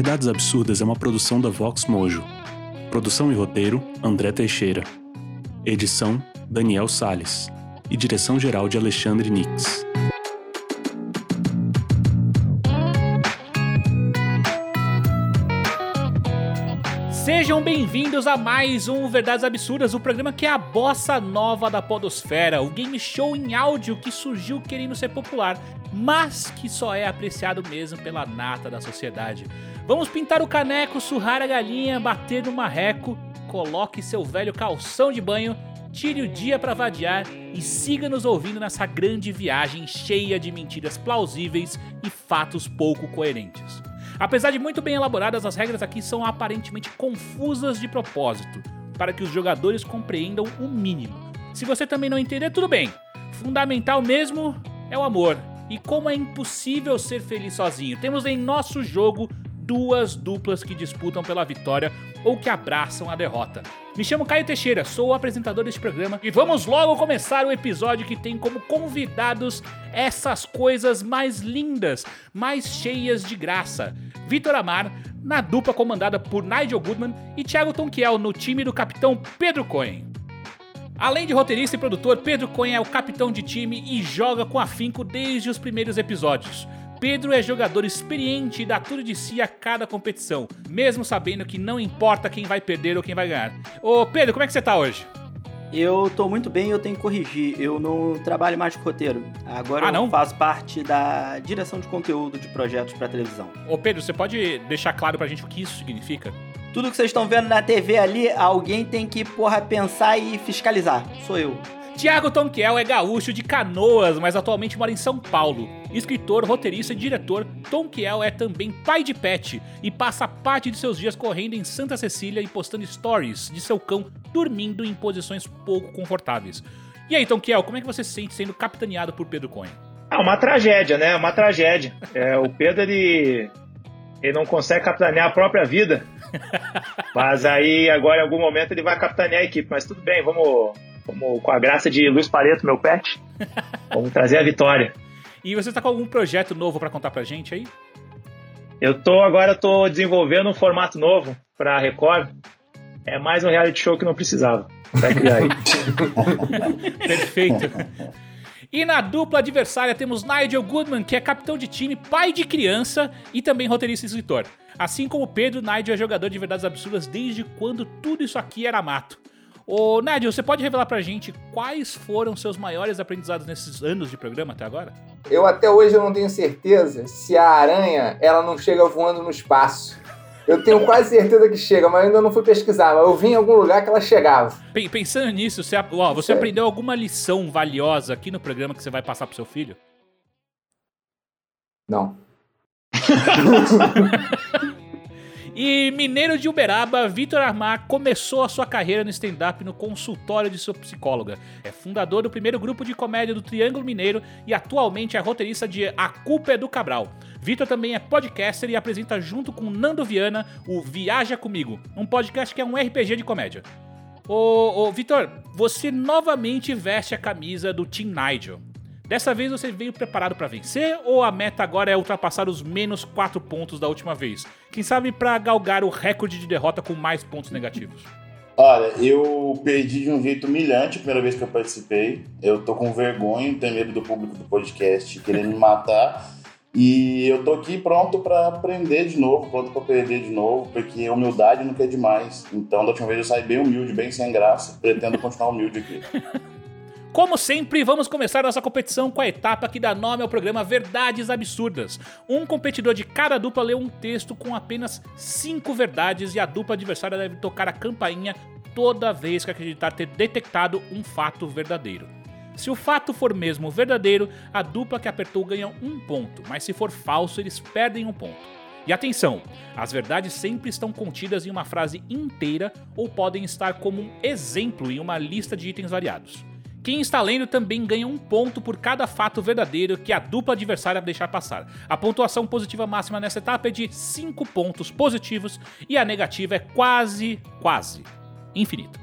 Verdades Absurdas é uma produção da Vox Mojo. Produção e roteiro: André Teixeira. Edição: Daniel Sales. E direção geral de Alexandre Nix. Sejam bem-vindos a mais um Verdades Absurdas, o programa que é a bossa nova da podosfera, o game show em áudio que surgiu querendo ser popular, mas que só é apreciado mesmo pela nata da sociedade. Vamos pintar o caneco, surrar a galinha, bater no marreco, coloque seu velho calção de banho, tire o dia para vadiar e siga nos ouvindo nessa grande viagem cheia de mentiras plausíveis e fatos pouco coerentes. Apesar de muito bem elaboradas, as regras aqui são aparentemente confusas de propósito, para que os jogadores compreendam o mínimo. Se você também não entender, tudo bem. Fundamental mesmo é o amor. E como é impossível ser feliz sozinho, temos em nosso jogo duas duplas que disputam pela vitória ou que abraçam a derrota. Me chamo Caio Teixeira, sou o apresentador deste programa e vamos logo começar o episódio que tem como convidados essas coisas mais lindas, mais cheias de graça. Vitor Amar, na dupla comandada por Nigel Goodman e Thiago Tonquiel no time do capitão Pedro Cohen. Além de roteirista e produtor, Pedro Cohen é o capitão de time e joga com afinco desde os primeiros episódios. Pedro é jogador experiente e dá tudo de si a cada competição, mesmo sabendo que não importa quem vai perder ou quem vai ganhar. Ô Pedro, como é que você tá hoje? Eu tô muito bem, eu tenho que corrigir. Eu não trabalho mais com roteiro. Agora Ah, eu faço parte da direção de conteúdo de projetos pra televisão. Ô Pedro, você pode deixar claro pra gente o que isso significa? Tudo que vocês estão vendo na TV ali, alguém tem que, porra, pensar e fiscalizar. Sou eu. Tiago Tonquiel é gaúcho de Canoas, mas atualmente mora em São Paulo. Escritor, roteirista e diretor, Tonquiel é também pai de pet e passa parte de seus dias correndo em Santa Cecília e postando stories de seu cão dormindo em posições pouco confortáveis. E aí, Tonquiel, como é que você se sente sendo capitaneado por Pedro Cohen? Ah, uma tragédia, né? Uma tragédia. É, o Pedro, ele, ele não consegue capitanear a própria vida. Mas aí, agora, em algum momento, ele vai capitanear a equipe. Mas tudo bem, vamos, vamos com a graça de Luiz Pareto, meu pet, vamos trazer a vitória. E você tá com algum projeto novo pra contar pra gente aí? Eu tô agora tô desenvolvendo um formato novo para Record. É mais um reality show que não precisava. Criar aí. Perfeito. E na dupla adversária temos Nigel Goodman, que é capitão de time, pai de criança e também roteirista e escritor. Assim como Pedro, Nigel é jogador de verdades absurdas desde quando tudo isso aqui era mato. Ô, Nigel, você pode revelar pra gente quais foram seus maiores aprendizados nesses anos de programa até agora? Eu até hoje eu não tenho certeza se a aranha ela não chega voando no espaço. Eu tenho quase certeza que chega, mas eu ainda não fui pesquisar. Mas eu vi em algum lugar que ela chegava. Pe- Pensando nisso, você, ó, você aprendeu alguma lição valiosa aqui no programa que você vai passar pro seu filho? Não. E mineiro de Uberaba, Vitor Armar começou a sua carreira no stand-up no consultório de sua psicóloga. É fundador do primeiro grupo de comédia do Triângulo Mineiro e atualmente é roteirista de A Culpa é do Cabral. Vitor também é podcaster e apresenta junto com Nando Viana o Viaja Comigo, um podcast que é um RPG de comédia. Ô, ô Vitor, você novamente veste a camisa do Team Nigel. Dessa vez você veio preparado pra vencer ou a meta agora é ultrapassar os menos 4 pontos da última vez? Quem sabe pra galgar o recorde de derrota com mais pontos negativos? Olha, eu perdi de um jeito humilhante a primeira vez que eu participei. Eu tô com vergonha, tenho medo do público do podcast querendo me matar. E eu tô aqui pronto pra aprender de novo, pronto pra perder de novo, porque humildade nunca é demais. Então, da última vez eu saí bem humilde, bem sem graça. Pretendo continuar humilde aqui. Como sempre, vamos começar nossa competição com a etapa que dá nome ao programa Verdades Absurdas. Um competidor de cada dupla lê um texto com apenas 5 verdades e a dupla adversária deve tocar a campainha toda vez que acreditar ter detectado um fato verdadeiro. Se o fato for mesmo verdadeiro, a dupla que apertou ganha um ponto, mas se for falso, eles perdem um ponto. E atenção, as verdades sempre estão contidas em uma frase inteira ou podem estar como um exemplo em uma lista de itens variados. Quem está lendo também ganha um ponto por cada fato verdadeiro que a dupla adversária deixar passar. A pontuação positiva máxima nessa etapa é de 5 pontos positivos e a negativa é quase, quase infinita.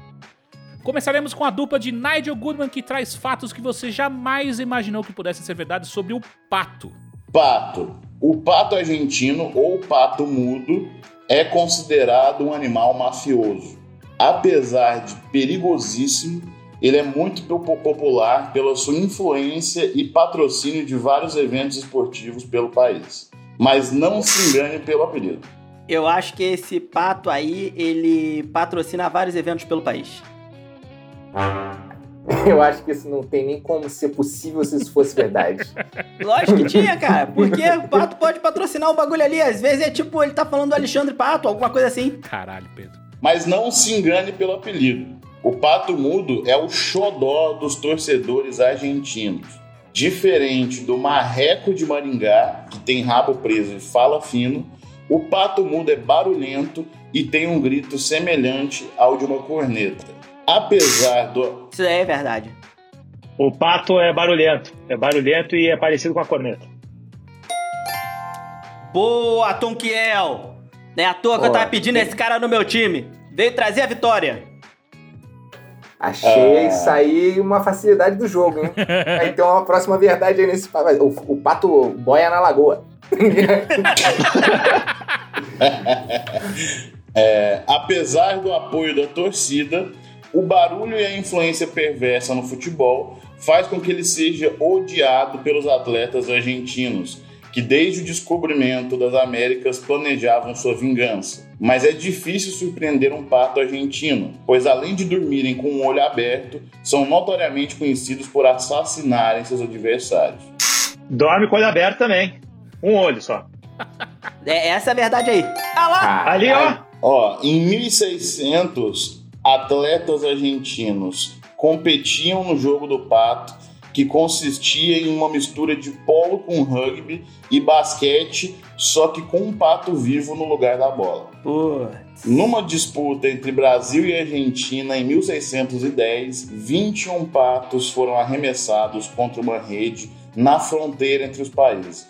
Começaremos com a dupla de Nigel Goodman que traz fatos que você jamais imaginou que pudessem ser verdade sobre o pato. Pato. O pato argentino ou pato mudo é considerado um animal mafioso. Apesar de perigosíssimo, ele é muito popular pela sua influência e patrocínio de vários eventos esportivos pelo país. Mas não se engane pelo apelido. Eu acho que esse pato aí, ele patrocina vários eventos pelo país. Eu acho que isso não tem nem como ser possível se isso fosse verdade. Lógico que tinha, cara. Porque o Pato pode patrocinar um bagulho ali. Às vezes é tipo, ele tá falando do Alexandre Pato, alguma coisa assim. Caralho, Pedro. Mas não se engane pelo apelido. O Pato Mudo é o xodó dos torcedores argentinos. Diferente do marreco de Maringá, que tem rabo preso e fala fino, o Pato Mudo é barulhento e tem um grito semelhante ao de uma corneta apesar do. Isso é verdade. O pato é barulhento. É barulhento e é parecido com a corneta. Boa, Tom Kiel! Não é à toa que eu tava pedindo esse cara no meu time. Veio trazer a vitória. Achei ah. isso aí uma facilidade do jogo, hein? aí tem uma próxima verdade aí nesse. O, o pato boia na lagoa. é, apesar do apoio da torcida, o barulho e a influência perversa no futebol faz com que ele seja odiado pelos atletas argentinos, que desde o descobrimento das Américas planejavam sua vingança. Mas é difícil surpreender um pato argentino, pois além de dormirem com um olho aberto, são notoriamente conhecidos por assassinarem seus adversários. Dorme com o olho aberto também. Um olho só. É essa é a verdade aí. Ah lá! Ali, ó! Ó, em 1600, atletas argentinos competiam no jogo do pato, que consistia em uma mistura de polo com rugby e basquete, só que com um pato vivo no lugar da bola. Numa disputa entre Brasil e Argentina em 1610, 21 patos foram arremessados contra uma rede na fronteira entre os países.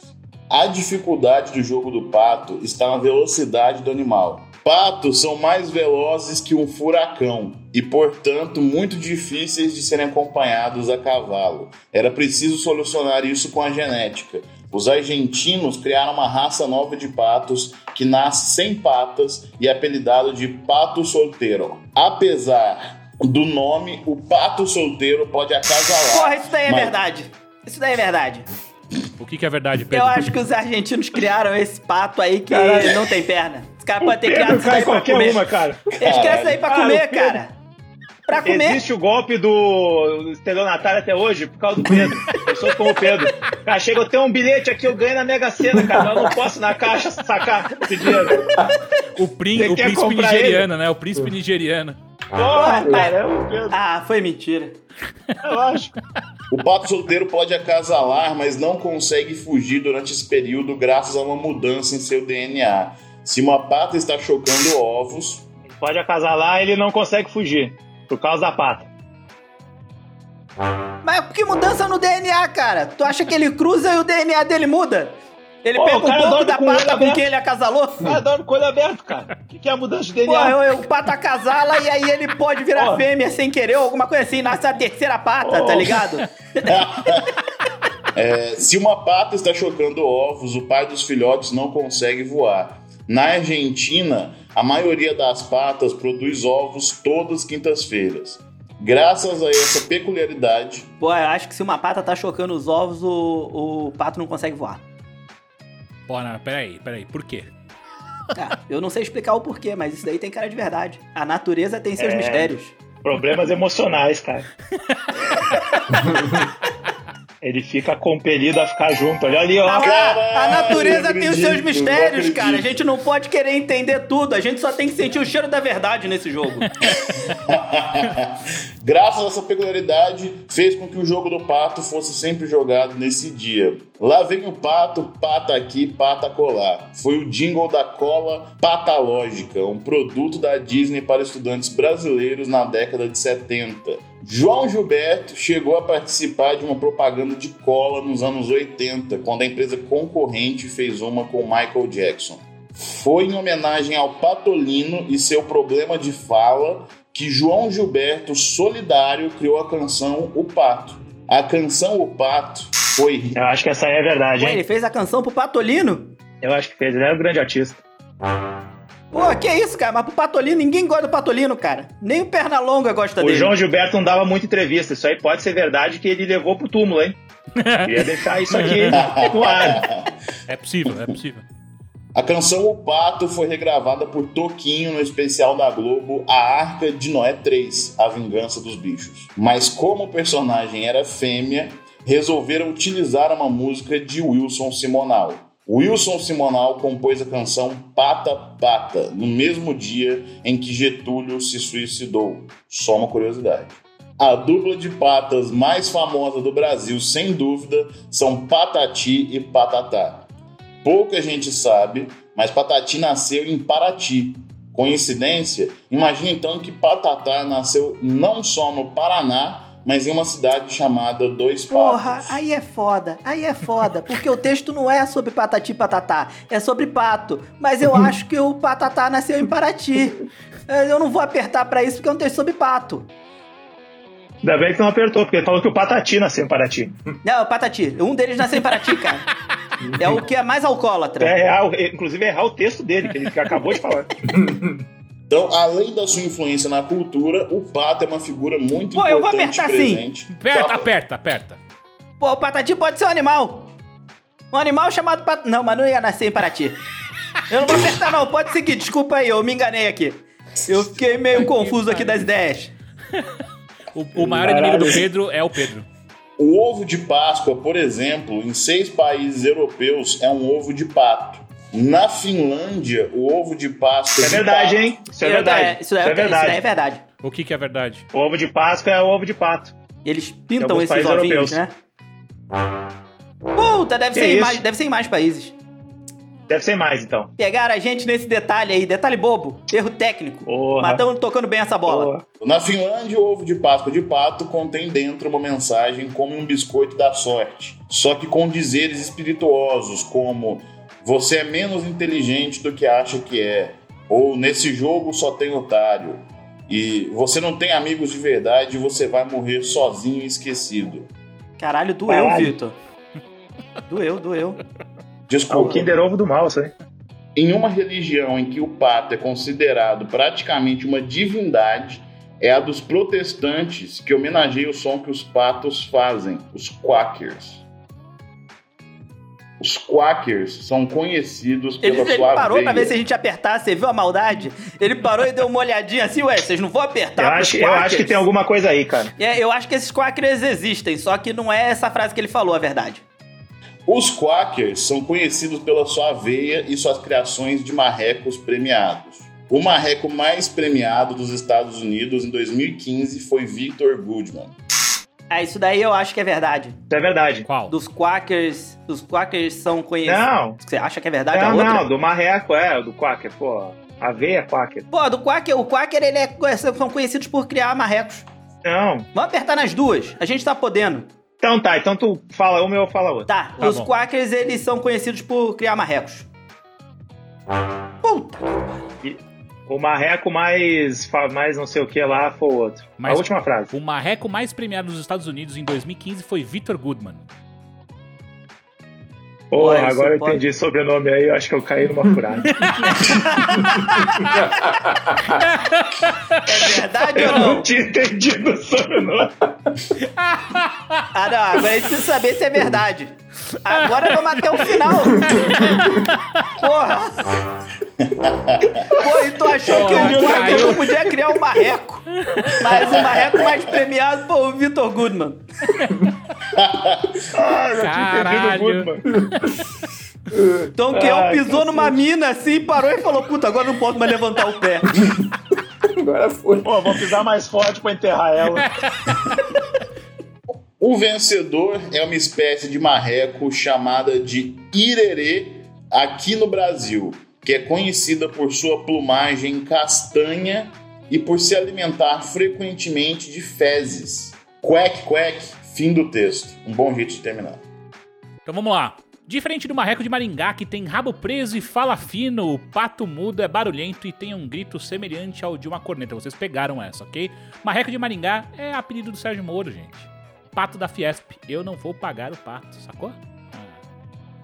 A dificuldade do jogo do pato está na velocidade do animal. Patos são mais velozes que um furacão e, portanto, muito difíceis de serem acompanhados a cavalo. Era preciso solucionar isso com a genética. Os argentinos criaram uma raça nova de patos que nasce sem patas e é apelidado de pato solteiro. Apesar do nome, o pato solteiro pode acasalar. Porra, isso daí é mas... verdade. Isso daí é verdade. O que, que é verdade, Pedro? Eu acho que os argentinos criaram esse pato aí que Caralho. não tem perna caras podem ter criado isso daí pra comer. Uma, cara. Eles criaram isso aí pra comer, cara. Pra comer. Existe o golpe do estelionatário até hoje por causa do Pedro. Pessoas como o Pedro. Cara, chega, eu tenho um bilhete aqui, eu ganho na Mega Sena, cara. Eu não posso na caixa sacar esse dinheiro. O, prim, o príncipe nigeriano, ele? né? O príncipe nigeriano. Porra, cara, é o Pedro. Ah, foi mentira. É lógico. O pato solteiro pode acasalar, mas não consegue fugir durante esse período graças a uma mudança em seu DNA. Se uma pata está chocando ovos. Pode acasalar, ele não consegue fugir. Por causa da pata. Mas que mudança no DNA, cara? Tu acha que ele cruza e o DNA dele muda? Ele pega um pouco da pata com quem ele acasalou? O cara dorme com o olho aberto, cara. O que, que, é a mudança de DNA? Pô, o pato acasala e aí ele pode virar fêmea sem querer ou alguma coisa assim. Nasce a terceira pata, tá ligado? é, se uma pata está chocando ovos, o pai dos filhotes não consegue voar. Na Argentina, a maioria das patas produz ovos todas quintas-feiras. Graças a essa peculiaridade. Pô, eu acho que se uma pata tá chocando os ovos, o, o pato não consegue voar. Pô, não, peraí, peraí, por quê? Ah, eu não sei explicar o porquê, mas isso daí tem cara de verdade. A natureza tem seus é... mistérios. Problemas emocionais, cara. Ele fica compelido a ficar junto. Olha ali, ó. a natureza tem os seus mistérios, cara. A gente não pode querer entender tudo. A gente só tem que sentir o cheiro da verdade nesse jogo. Graças a essa peculiaridade, fez com que o jogo do pato fosse sempre jogado nesse dia. Lá vem o pato, pata aqui, pata colar. Foi o jingle da cola patológica, um produto da Disney para estudantes brasileiros na década de 70. João Gilberto chegou a participar de uma propaganda de cola nos anos 80, quando a empresa concorrente fez uma com Michael Jackson. Foi em homenagem ao Patolino e seu problema de fala que João Gilberto, solidário, criou a canção O Pato. A canção O Pato Foi. Eu acho que essa aí é verdade, Ué, hein? ele fez a canção pro Patolino? Eu acho que fez. Ele era um grande artista. Pô, que isso, cara? Mas pro Patolino, ninguém gosta do Patolino, cara. Nem o Pernalonga gosta O dele. João Gilberto não dava muita entrevista. Isso aí pode ser verdade que ele levou pro túmulo, hein? Queria deixar isso aqui no ar. É possível, é possível. A canção O Pato foi regravada por Toquinho no especial da Globo A Arca de Noé 3, A Vingança dos Bichos. Mas como o personagem era fêmea, resolveram utilizar uma música de Wilson Simonal. Wilson Simonal compôs a canção Pata Pata no mesmo dia em que Getúlio se suicidou. Só uma curiosidade. A dupla de patas mais famosa do Brasil, sem dúvida, são Patati e Patatá. Pouca gente sabe, mas Patati nasceu em Paraty. Coincidência? Imagina então que Patatá nasceu não só no Paraná, mas em uma cidade chamada Dois Patos. Porra, aí é foda, aí é foda, porque o texto não é sobre patati e patatá, é sobre pato. Mas eu acho que o patatá nasceu em Paraty. É, Eu não vou apertar pra isso porque é um texto sobre pato. Ainda bem que não apertou, porque ele falou que o Patati nasceu em Paraty. Não, Patati. Um deles nasceu em Paraty, cara. É o que é mais alcoólatra. É real, inclusive é errar o texto dele, que ele acabou de falar. Então, além da sua influência na cultura, o pato é uma figura muito Pô, eu vou importante apertar sim. presente. Aperta, Tá- aperta, aperta. Pô, o patati pode ser um animal. Um animal chamado pat... Não, mas não ia nascer em Paraty. Eu não vou apertar, não. Pode seguir. Desculpa aí, eu me enganei aqui. Eu fiquei meio confuso aqui das ideias. O, o maior inimigo do Pedro é o Pedro. O ovo de Páscoa, por exemplo, em seis países europeus é um ovo de pato. Na Finlândia, o ovo de Páscoa. Isso é de verdade, pato- hein? Isso é verdade. Isso, é, Isso é isso daí é verdade. verdade. O que, que é verdade? O ovo de Páscoa é o ovo de pato. Eles pintam esses ovinhos, europeus. né? Puta, deve Que ser, em isso? mais, deve ser em mais países. Deve ser mais, então. Pegaram a gente nesse detalhe aí, detalhe bobo, erro técnico. Porra. Mas estão tocando bem essa bola. Boa. Na Finlândia, o ovo de Páscoa de pato contém dentro uma mensagem como um biscoito da sorte, só que com dizeres espirituosos como você é menos inteligente do que acha que é, ou nesse jogo só tem otário, e você não tem amigos de verdade, você vai morrer sozinho e esquecido. Caralho, doeu, Caralho. Vitor. Doeu, doeu. É o Desculpa. Kinder Ovo do mal, isso aí. Em uma religião em que o pato é considerado praticamente uma divindade, é a dos protestantes que homenageia o som que os patos fazem, os quakers. Os quakers são conhecidos pela Ele, ele sua parou pra veia. ver se a gente apertar, você viu a maldade? Ele parou e deu uma olhadinha assim, ué, vocês não vão apertar Eu pros acho, eu acho que quackers? tem alguma coisa aí, cara. É, eu acho que esses quackers existem, só que não é essa frase que ele falou, a verdade. Os quakers são conhecidos pela sua aveia e suas criações de marrecos premiados. O marreco mais premiado dos Estados Unidos em 2015 foi Victor Goodman. É, isso daí eu acho que é verdade. Isso é verdade. Qual? Dos quackers, os quackers são conhecidos. Não, Você acha que é verdade a não, outra? não, do marreco, é, do quaker, pô. Aveia quaker. Pô, do quacker, o quacker, ele é, são conhecidos por criar marrecos. Não. Vamos apertar nas duas, a gente tá podendo. Então tá, então tu fala uma e eu falo a outra. Tá, Tá os bom. quackers, eles são conhecidos por criar marrecos. Puta. O marreco mais, mais não sei o que lá foi o outro. Mas- A última frase. O marreco mais premiado dos Estados Unidos em 2015 foi Victor Goodman. Olha, agora eu pode- entendi sobrenome aí, eu acho que eu caí numa furada. É verdade eu ou não? não tinha entendido o sobrenome. Ah, não, agora a gente precisa saber se é verdade. Agora vamos até o final. Porra. Pô, e tu achou que o não podia criar um marreco. Mas o marreco mais premiado foi o Victor Goodman. Ah, eu tinha Caralho. Então que eu Ai, pisou numa mina assim, parou e falou, puta, agora não posso mais levantar o pé. Agora foi. Pô, vou pisar mais forte pra enterrar ela. O vencedor é uma espécie de marreco chamada de irerê aqui no Brasil, que é conhecida por sua plumagem castanha e por se alimentar frequentemente de fezes. Quack, quack, fim do texto. Um bom jeito de terminar. Então vamos lá. Diferente do marreco de Maringá, que tem rabo preso e fala fino, o pato mudo é barulhento e tem um grito semelhante ao de uma corneta. Vocês pegaram essa, ok? Marreco de Maringá é apelido do Sérgio Moro, gente. Pato da Fiesp. Eu não vou pagar o pato, sacou?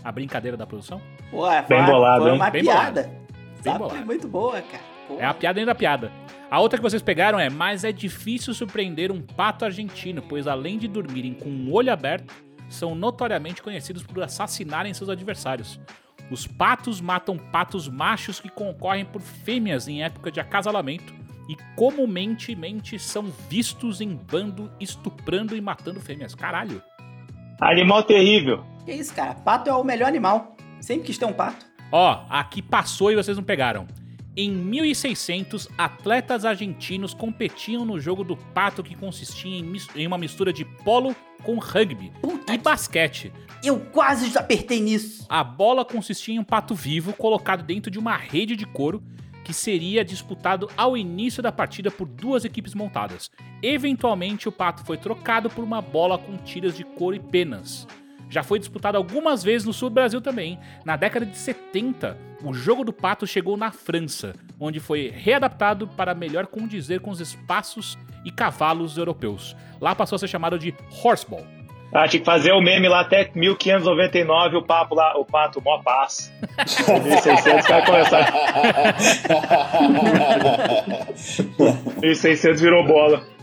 A brincadeira da produção? Pô, Bem foi, bolado, hein? uma Bem piada. Bem Sabe? bolado. Foi muito boa, cara. Pô. É a piada dentro da piada. A outra que vocês pegaram é, mas é difícil surpreender um pato argentino, pois além de dormirem com o olho aberto, são notoriamente conhecidos por assassinarem seus adversários. Os patos matam patos machos que concorrem por fêmeas em época de acasalamento e comumente mente, são vistos em bando estuprando e matando fêmeas. Caralho. Animal terrível. Que isso, cara? Pato é o melhor animal. Sempre quis ter um pato. Ó, aqui passou e vocês não pegaram. Em 1600, atletas argentinos competiam no jogo do pato que consistia em, mis- em uma mistura de polo com rugby Puta e que... basquete. Eu quase apertei nisso. A bola consistia em um pato vivo colocado dentro de uma rede de couro que seria disputado ao início da partida por duas equipes montadas. Eventualmente, o pato foi trocado por uma bola com tiras de couro e penas. Já foi disputado algumas vezes no sul do Brasil também. Na década de 70, o jogo do pato chegou na França, onde foi readaptado para melhor condizer com os espaços e cavalos europeus. Lá passou a ser chamado de horseball. Ah, tinha que fazer o meme lá até 1599, o papo lá, o pato mó paz. Em 1600 vai começar. 1600 virou bola.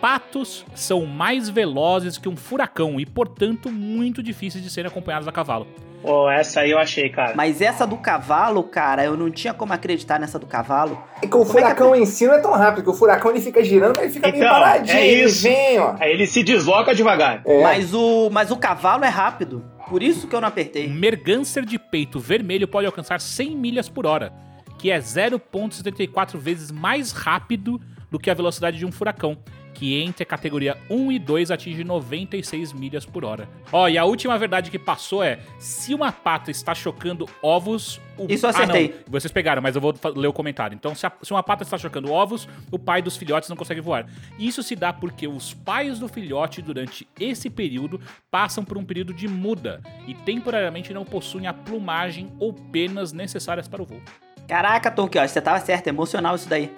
Patos são mais velozes que um furacão e, portanto, muito difíceis de serem acompanhados a cavalo. Pô, essa aí eu achei, cara. Mas essa do cavalo, cara, eu não tinha como acreditar nessa do cavalo. É que o Como é que furacão em si não é tão rápido, que o furacão ele fica girando, mas ele fica meio Então, paradinho. é ele isso. vem, ó. Aí ele se desloca devagar. É. Mas, o, mas o cavalo é rápido. Por isso que eu não Um apertei. merganser de peito vermelho pode alcançar 100 milhas por hora, que é 0,74 vezes mais rápido do que a velocidade de um furacão, que entre a categoria 1 e 2 atinge 96 milhas por hora. Ó, e a última verdade que passou é: se uma pata está chocando ovos. O... Isso eu acertei. Ah, vocês pegaram, mas eu vou ler o comentário. Então, se, a- se uma pata está chocando ovos, o pai dos filhotes não consegue voar. Isso se dá porque os pais do filhote, durante esse período, passam por um período de muda e temporariamente não possuem a plumagem ou penas necessárias para o voo. Caraca, Tom, ó, você tava certo, é emocional isso daí.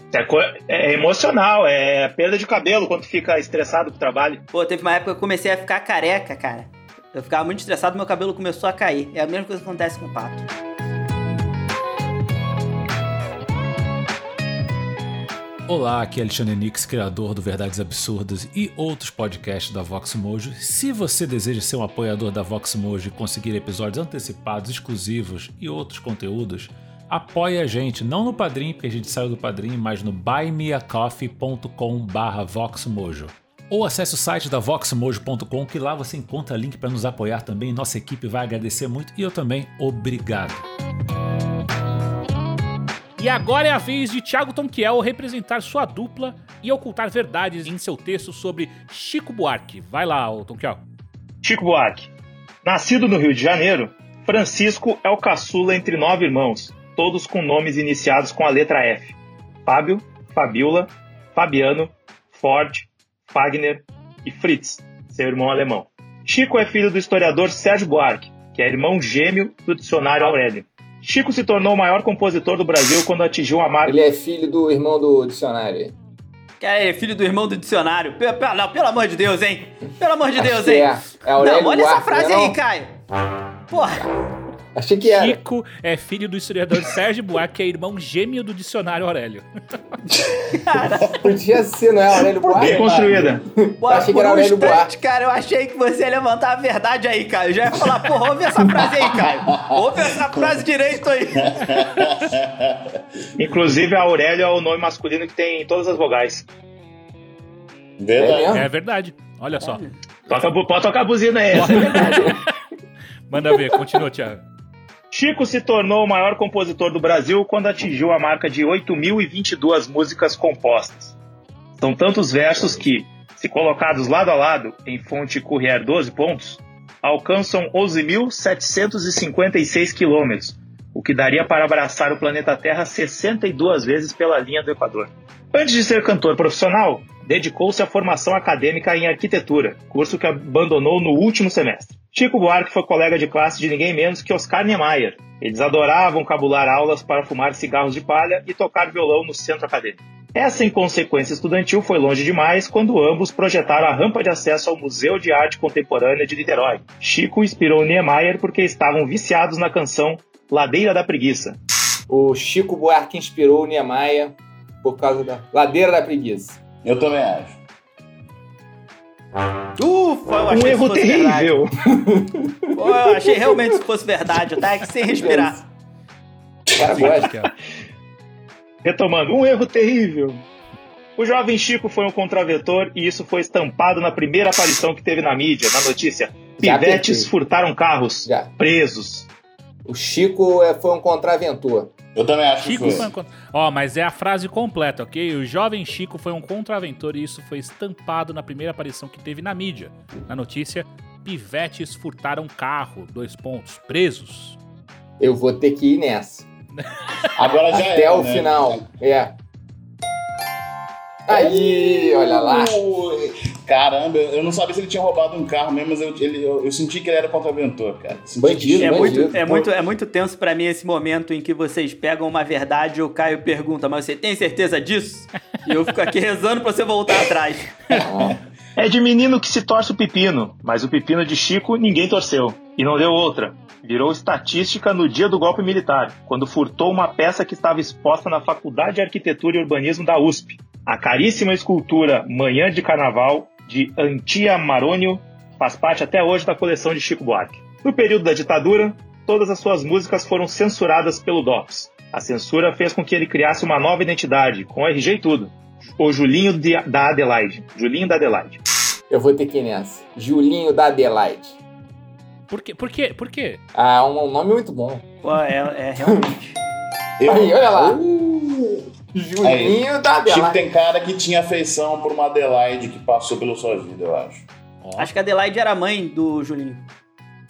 É, é emocional, é perda de cabelo quando fica estressado com o trabalho. Pô, teve uma época que eu comecei a ficar careca, cara. Eu ficava muito estressado, meu cabelo começou a cair. É a mesma coisa que acontece com o pato. Olá, aqui é Alexandre Nix, criador do Verdades Absurdas e outros podcasts da Vox Mojo. Se você deseja ser um apoiador da Vox Mojo e conseguir episódios antecipados, exclusivos e outros conteúdos, apoie a gente, não no Padrim, porque a gente saiu do Padrim, mas no buymeacoffee.com barra voxmojo. Ou acesse o site da voxmojo.com, que lá você encontra link para nos apoiar também. Nossa equipe vai agradecer muito e eu também. Obrigado. E agora é a vez de Thiago Tonquiel representar sua dupla e ocultar verdades em seu texto sobre Chico Buarque. Vai lá, Tonquiel. Chico Buarque. Nascido no Rio de Janeiro, Francisco é o caçula entre nove irmãos, todos com nomes iniciados com a letra F. Fábio, Fabiola, Fabiano, Ford, Fagner e Fritz, seu irmão alemão. Chico é filho do historiador Sérgio Buarque, que é irmão gêmeo do dicionário Aurélio. Chico se tornou o maior compositor do Brasil quando atingiu a marca Ele é filho do irmão do dicionário. Cara, ele é filho do irmão do dicionário. Pe- não, pelo amor de Deus, hein? Pelo amor de Deus, hein? é. É Aurélio não, olha essa Buarque, frase né, aí, não? Caio. Porra, Achei que era. Chico é filho do historiador Sérgio Buarque, que é irmão gêmeo do dicionário Aurélio. Podia ser, não é Aurélio Buarque? bem construída. porra Achei que por era um Aurélio instante, Buarque. cara, eu achei que você ia levantar a verdade aí, Caio. Eu já ia falar, porra, ouve essa frase aí, Caio. Ouve essa frase direito aí. Inclusive, Aurélio é o nome masculino que tem todas as vogais. É Verdade. É verdade. Olha só. Toca, pode tocar a buzina aí. Manda ver, continua, Thiago. Chico se tornou o maior compositor do Brasil quando atingiu a marca de 8.022 músicas compostas. São tantos versos que, se colocados lado a lado em fonte Courrier 12 pontos, alcançam 11.756 quilômetros, o que daria para abraçar o planeta Terra 62 vezes pela linha do Equador. Antes de ser cantor profissional, dedicou-se à formação acadêmica em arquitetura, curso que abandonou no último semestre. Chico Buarque foi colega de classe de ninguém menos que Oscar Niemeyer. Eles adoravam cabular aulas para fumar cigarros de palha e tocar violão no centro acadêmico. Essa inconsequência estudantil foi longe demais quando ambos projetaram a rampa de acesso ao Museu de Arte Contemporânea de Niterói. Chico inspirou Niemeyer porque estavam viciados na canção Ladeira da Preguiça. O Chico Buarque inspirou Niemeyer por causa da ladeira da preguiça. Eu também acho. Ufa, eu Um achei que erro fosse terrível. verdade. Pô, eu achei realmente que fosse verdade. Eu tava aqui sem respirar. O cara gosta. Retomando, um erro terrível. O jovem Chico foi um contraventor e isso foi estampado na primeira aparição que teve na mídia, na notícia. Já Pivetes tentei. furtaram carros, Já. presos. O Chico é, foi um contraventor. Eu também acho Chico que foi foi. um contra... Ó, mas é a frase completa, ok? O jovem Chico foi um contraventor e isso foi estampado na primeira aparição que teve na mídia. Na notícia, pivetes furtaram carro, dois pontos, presos. Eu vou ter que ir nessa. Agora já Até era, o né? final. É. Aí, olha lá. Caramba, eu não sabia se ele tinha roubado um carro mesmo, mas eu, ele- eu- eu senti que ele era contraventor, cara. Senti Bandido, que- É bandido. muito, é, muito, é muito tenso pra mim esse momento em que vocês pegam uma verdade e o Caio pergunta, mas você tem certeza disso? E eu fico aqui rezando pra você voltar atrás. É de menino que se torce o pepino, mas o pepino de Chico ninguém torceu. E não deu outra. Virou estatística no dia do golpe militar, quando furtou uma peça que estava exposta na Faculdade de Arquitetura e Urbanismo da USP. A caríssima escultura Manhã de Carnaval, de Antia Marônio, faz parte até hoje da coleção de Chico Buarque. No período da ditadura, todas as suas músicas foram censuradas pelo DOPS. A censura fez com que ele criasse uma nova identidade, com RG e tudo. O Julinho de- da Adelaide. Julinho da Adelaide. Eu vou ter que ir nessa. Julinho da Adelaide. Por quê? Por quê? Por quê? Ah, um, um nome muito bom. Pô, é, é realmente. Eu- Aí, olha lá. Uh, Julinho da Chico Adelaide. tem cara que tinha afeição por uma Adelaide que passou pela sua vida, eu acho. Acho que a Adelaide era a mãe do Julinho.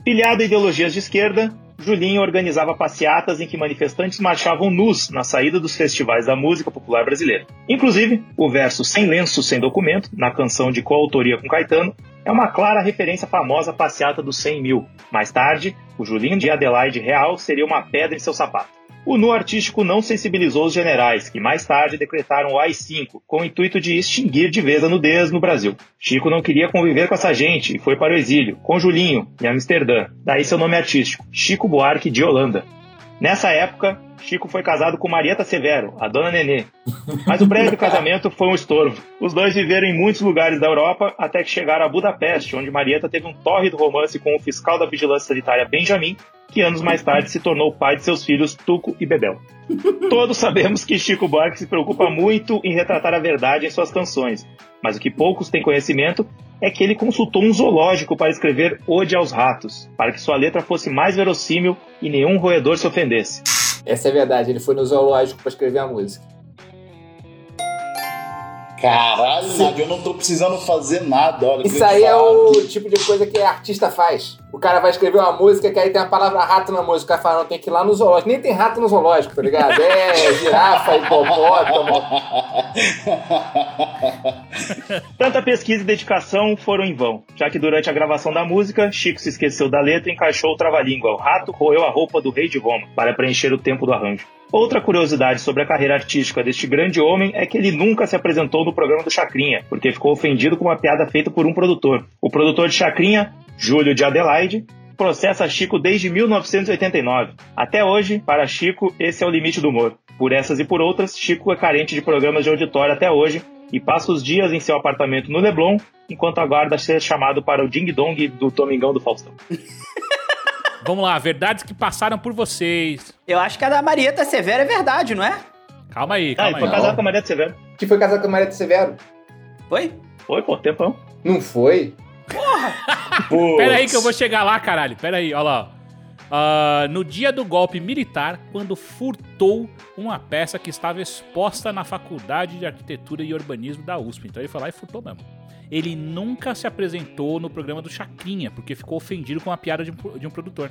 Filiado a ideologias de esquerda, Julinho organizava passeatas em que manifestantes marchavam nus na saída dos festivais da música popular brasileira. Inclusive, o verso Sem Lenço, Sem Documento, na canção de coautoria com Caetano, é uma clara referência à famosa passeata dos 100 mil. Mais tarde, o Julinho de Adelaide Real seria uma pedra em seu sapato. O nu artístico não sensibilizou os generais, que mais tarde decretaram o AI-5, com o intuito de extinguir de vez a nudez no Brasil. Chico não queria conviver com essa gente e foi para o exílio, com Julinho, em Amsterdã. Daí seu nome artístico, Chico Buarque de Holanda. Nessa época, Chico foi casado com Marieta Severo, a dona Nenê. Mas o breve casamento foi um estorvo. Os dois viveram em muitos lugares da Europa até que chegaram a Budapeste, onde Marieta teve um tórrido romance com o fiscal da vigilância sanitária Benjamin, que anos mais tarde se tornou pai de seus filhos Tuco e Bebel. Todos sabemos que Chico Buarque se preocupa muito em retratar a verdade em suas canções, mas o que poucos têm conhecimento é que ele consultou um zoológico para escrever Ode aos Ratos, para que sua letra fosse mais verossímil e nenhum roedor se ofendesse. Essa é verdade, ele foi no zoológico pra escrever a música. Caralho, Nádia, eu não tô precisando fazer nada, olha. Isso aí é o tipo de coisa que artista faz. O cara vai escrever uma música que aí tem a palavra rato na música. O cara fala, não, tem que ir lá no zoológico. Nem tem rato no zoológico, tá ligado? É girafa, hipopótamo. Tanta pesquisa e dedicação foram em vão, já que durante a gravação da música, Chico se esqueceu da letra e encaixou o trava-língua. O rato roeu a roupa do rei de Roma para preencher o tempo do arranjo. Outra curiosidade sobre a carreira artística deste grande homem é que ele nunca se apresentou no programa do Chacrinha, porque ficou ofendido com uma piada feita por um produtor. O produtor de Chacrinha, Júlio de Adelaide, processa Chico desde 1989. Até hoje, para Chico, esse é o limite do humor. Por essas e por outras, Chico é carente de programas de auditório até hoje e passa os dias em seu apartamento no Leblon, enquanto aguarda ser chamado para o Ding Dong do Domingão do Faustão. Vamos lá, verdades que passaram por vocês. Eu acho que a da Marieta Severa é verdade, não é? Calma aí, Ah, calma ele foi aí. casado com a Maria de Severo. Que foi casado com a Marieta Severo? Foi? Foi, pô, tempão. Não foi? Putz. Pera aí que eu vou chegar lá, caralho. Pera aí, olha lá. ó. Ah, no dia do golpe militar, quando furtou uma peça que estava exposta na Faculdade de Arquitetura e Urbanismo da USP. Então ele foi lá e furtou mesmo. Ele nunca se apresentou no programa do Chacrinha, porque ficou ofendido com a piada de um, de um produtor.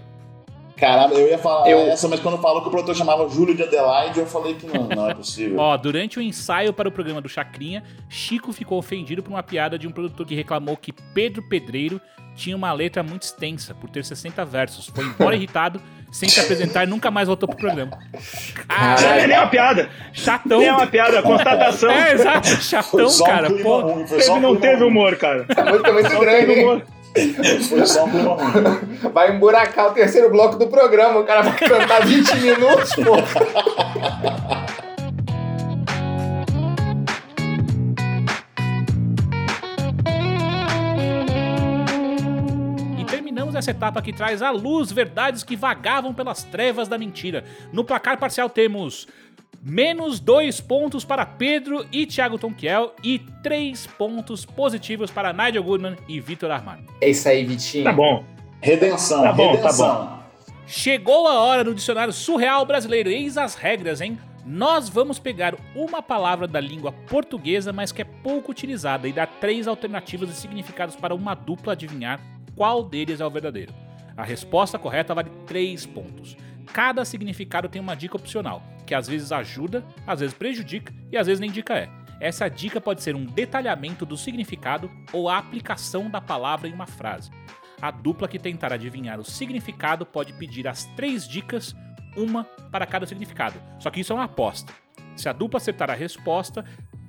Caramba, eu ia falar Eu- essa, mas quando falou que o produtor chamava Júlio de Adelaide, eu falei que não, não é possível. Ó, durante o ensaio para o programa do Chacrinha, Chico ficou ofendido por uma piada de um produtor que reclamou que Pedro Pedreiro tinha uma letra muito extensa, por ter 60 versos. Foi embora irritado, sem se apresentar e nunca mais voltou pro programa. Não Caralho, é nem uma piada. chatão. Nem é uma piada, é constatação. É, exato, chatão, um cara. clima Pô, ruim, um não teve humor, cara. É grande, teve hein? humor. Foi só ruim. Vai emburacar o terceiro bloco do programa. O cara vai cantar 20 minutos, pô. E terminamos essa etapa que traz à luz verdades que vagavam pelas trevas da mentira. No placar parcial temos menos dois pontos para Pedro e Thiago Tonquiel e três pontos positivos para Nigel Goodman e Vitor Armando. É isso aí, Vitinho. Tá bom. Redenção, Tá bom, tá redenção. Chegou a hora do dicionário surreal brasileiro. Eis as regras, hein? Nós vamos pegar uma palavra da língua portuguesa, mas que é pouco utilizada, e dar três alternativas e significados para uma dupla adivinhar qual deles é o verdadeiro. A resposta correta vale três pontos. Cada significado tem uma dica opcional, que às vezes ajuda, às vezes prejudica e às vezes nem dica é. Essa dica pode ser um detalhamento do significado ou a aplicação da palavra em uma frase. A dupla que tentar adivinhar o significado pode pedir as três dicas, uma para cada significado. Só que isso é uma aposta. Se a dupla acertar a resposta,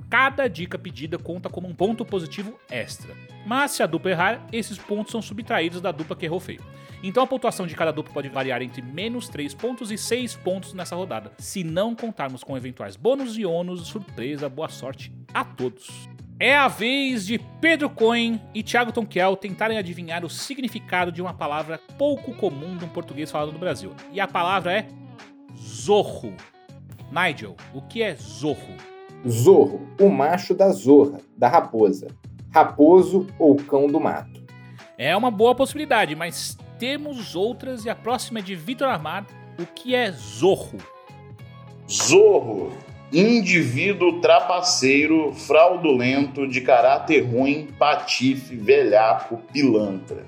cada dica pedida conta como um ponto positivo extra. Mas se a dupla errar, esses pontos são subtraídos da dupla que errou feio. Então a pontuação de cada dupla pode variar entre menos 3 pontos e 6 pontos nessa rodada, se não contarmos com eventuais bônus e ônus, surpresa, boa sorte a todos. É a vez de Pedro Cohen e Thiago Tonquiel tentarem adivinhar o significado de uma palavra pouco comum de um português falado no Brasil. E a palavra é zorro. Nigel, o que é zorro? Zorro, o macho da zorra, da raposa. Raposo ou cão do mato. É uma boa possibilidade, mas temos outras e a próxima é de Vitor Armar. O que é zorro? Zorro, indivíduo trapaceiro, fraudulento, de caráter ruim, patife, velhaco, pilantra.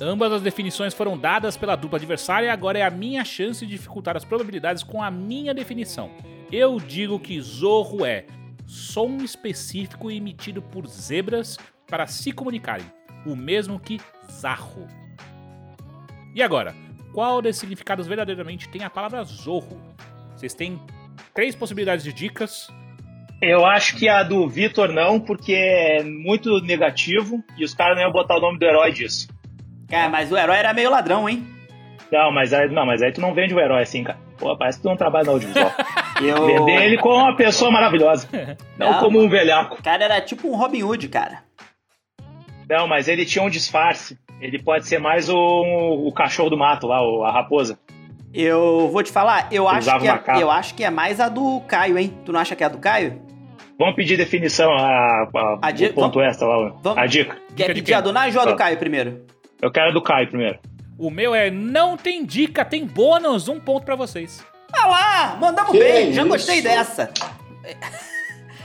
Ambas as definições foram dadas pela dupla adversária e agora é a minha chance de dificultar as probabilidades com a minha definição. Eu digo que zorro é som específico emitido por zebras para se comunicarem, o mesmo que zarro. E agora, qual desses significados verdadeiramente tem a palavra zorro? Vocês têm três possibilidades de dicas. Eu acho que a do Vitor não, porque é muito negativo e os caras não iam botar o nome do herói disso. Cara, mas o herói era meio ladrão, hein? Não, mas aí, não, mas aí tu não vende o herói assim, cara. Pô, parece que tu não trabalha na audiovisual. Eu... Vender ele como uma pessoa maravilhosa. Não Não. como um velhaco. O cara era tipo um Robin Hood, cara. Não, mas ele tinha um disfarce. Ele pode ser mais o, o cachorro do mato lá, a raposa. Eu vou te falar, eu acho, que é, eu acho que é mais a do Caio, hein? Tu não acha que é a do Caio? Vamos pedir definição, a, a, A di- ponto extra lá. vamos- A dica. Quer de pedir a do Nigel ou a do. Caio primeiro? Eu quero a do Caio primeiro. O meu é não tem dica, tem bônus, um ponto pra vocês. Ah lá, mandamos Que bem, já gostei dessa.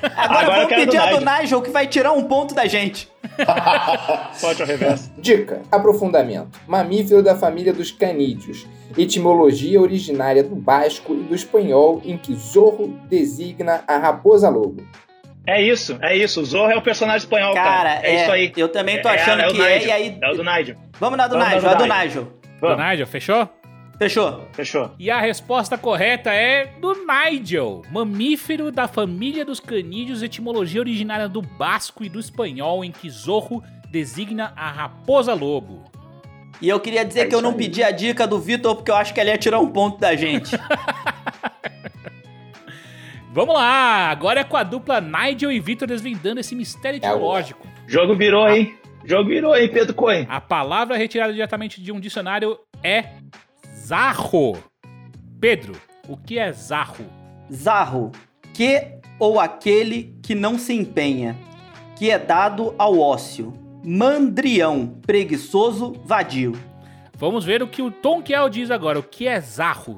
Agora, Agora vamos pedir do a do Nigel. Que vai tirar um ponto da gente. Pode ao reverso. Dica: aprofundamento. Mamífero da família dos canídeos. Etimologia originária do basco e do espanhol, em que zorro designa a raposa lobo. É isso, é isso. O Zorro é o personagem espanhol, cara. Cara, É, isso aí. eu também tô É, achando é o que é, e aí... É o do Nigel. Vamos na do Vamos na Nigel, do a do Nigel. Nigel. Do. Nigel, fechou? Fechou. Fechou. E a resposta correta é do Nigel, mamífero da família dos canídeos, etimologia originária do basco e do espanhol, em que zorro designa a raposa lobo. E eu queria dizer É que eu não aí. pedi a dica do Vitor, porque eu acho que ele ia tirar um ponto da gente. Vamos lá, agora é com a dupla Nigel e Victor desvendando esse mistério etimológico. Jogo virou, hein? Jogo virou, hein, Pedro Cohen? A palavra retirada diretamente de um dicionário é zarro. Pedro, o que é zarro? Zarro, que ou aquele que não se empenha, que é dado ao ócio. Mandrião, preguiçoso, vadio. Vamos ver o que o Tom Kiel diz agora. O que é zarro?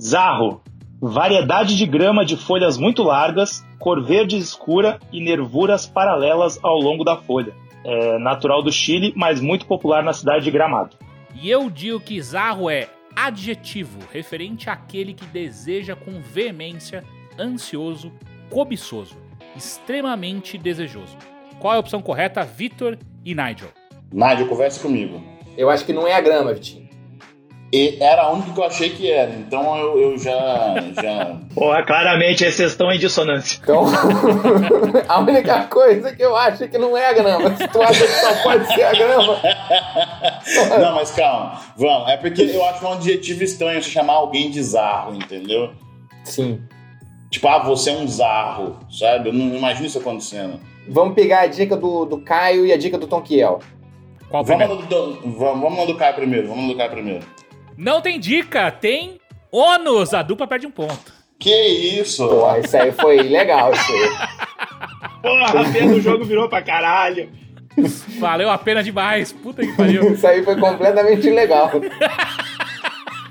Zarro. Variedade de grama de folhas muito largas, cor verde escura e nervuras paralelas ao longo da folha. É natural do Chile, mas muito popular na cidade de Gramado. E eu digo que zarro é adjetivo referente àquele que deseja com veemência, ansioso, cobiçoso, extremamente desejoso. Qual é a opção correta, Vitor e Nigel? Nádia, converse comigo. Eu acho que não é a grama, Vitinho. E era a única que eu achei que era, então eu, eu já, já. Porra, claramente vocês estão em dissonância. Então, a única coisa que eu acho é que não é a grama. Se tu acha que só pode ser a grama. Não, mas calma, vamos. É porque eu acho um adjetivo estranho você chamar alguém de zarro, entendeu? Sim. Tipo, ah, você é um zarro, sabe? Eu não imagino isso acontecendo. Vamos pegar a dica do, do Caio e a dica do Tonquiel. Qual o Vamos primeiro? no, do, vamos, vamos no do Caio primeiro, vamos no do Caio primeiro. Não tem dica, tem ônus. A dupla perde um ponto. Que isso? Pô, isso aí foi legal, isso aí. Porra, a pena do jogo virou pra caralho. Valeu a pena demais. Puta que pariu. Isso aí foi completamente legal.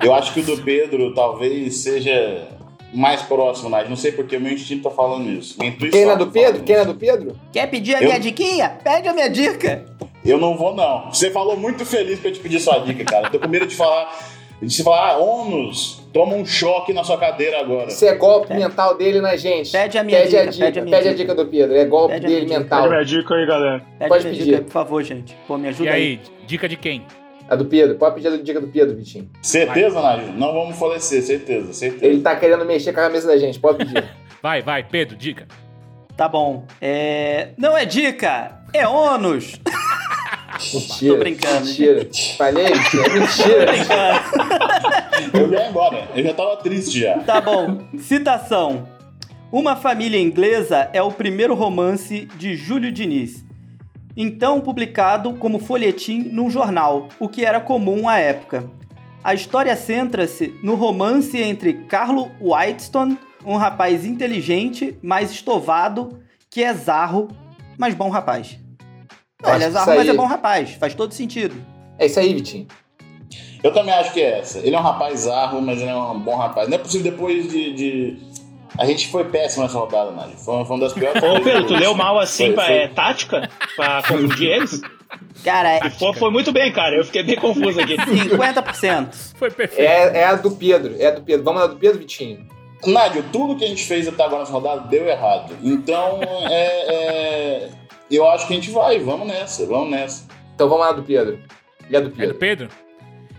Eu acho que o do Pedro talvez seja mais próximo, Nádia. Não sei porque o meu instinto tá falando isso. Quem na tá do Pedro? Quem isso. do Pedro? Quer pedir a Eu- minha diquinha? Pede a minha dica. Eu não vou, não. Você falou muito feliz pra eu te pedir sua dica, cara. Eu tô com medo de falar. De você falar, ah, ônus, toma um choque na sua cadeira agora. Isso é golpe mental dele na gente. Pede a minha pede dica, A dica pede a minha pede a dica. dica do Pedro. É golpe Pede a dele dica. mental. minha dica aí, galera. Pede Pode a pedir. dica, por favor, gente. Pô, me E ajuda aí. aí, dica de quem? A do Pedro. Pode pedir a dica do Pedro, Vitinho. Certeza, Nádia? Não vamos falecer, certeza, certeza. Ele tá querendo mexer com a cabeça da gente. Pode pedir. Vai, vai, Pedro, dica. Tá bom. É... Não é dica, é ônus. Mentira. Tô brincando, Mentira. Falei, mentira. Eu ia embora. Eu já tava triste já. Tá bom. Citação. Uma Família Inglesa é o primeiro romance de Júlio Diniz. Então publicado como folhetim num jornal, o que era comum à época. A história centra-se no romance entre Carlo Whitestone, um rapaz inteligente, mais estovado, que é zarro, mas bom rapaz. É que zarro, mas é bom rapaz. Faz todo sentido. É isso aí, Vitinho. Eu também acho que é essa. Ele é um rapaz zarro, mas ele é um bom rapaz. Não é possível depois de. de- A gente foi péssimo nessa rodada, Nádia. Foi, foi uma das piores Ô, Pedro, tu leu mal assim Foi- pra foi- é, tática? Pra confundir eles? Cara, é Pô, foi muito bem, cara. Eu fiquei bem confuso aqui. 50%. Foi perfeito. É, é a do Pedro. É a do Pedro. Vamos na do Pedro, Vitinho. Nádia, tudo que a gente fez até agora nessa rodada deu errado. Então, é, é, eu acho que a gente vai. Vamos nessa, vamos nessa. Então vamos lá do Pedro. E a do É do Pedro? Pedro?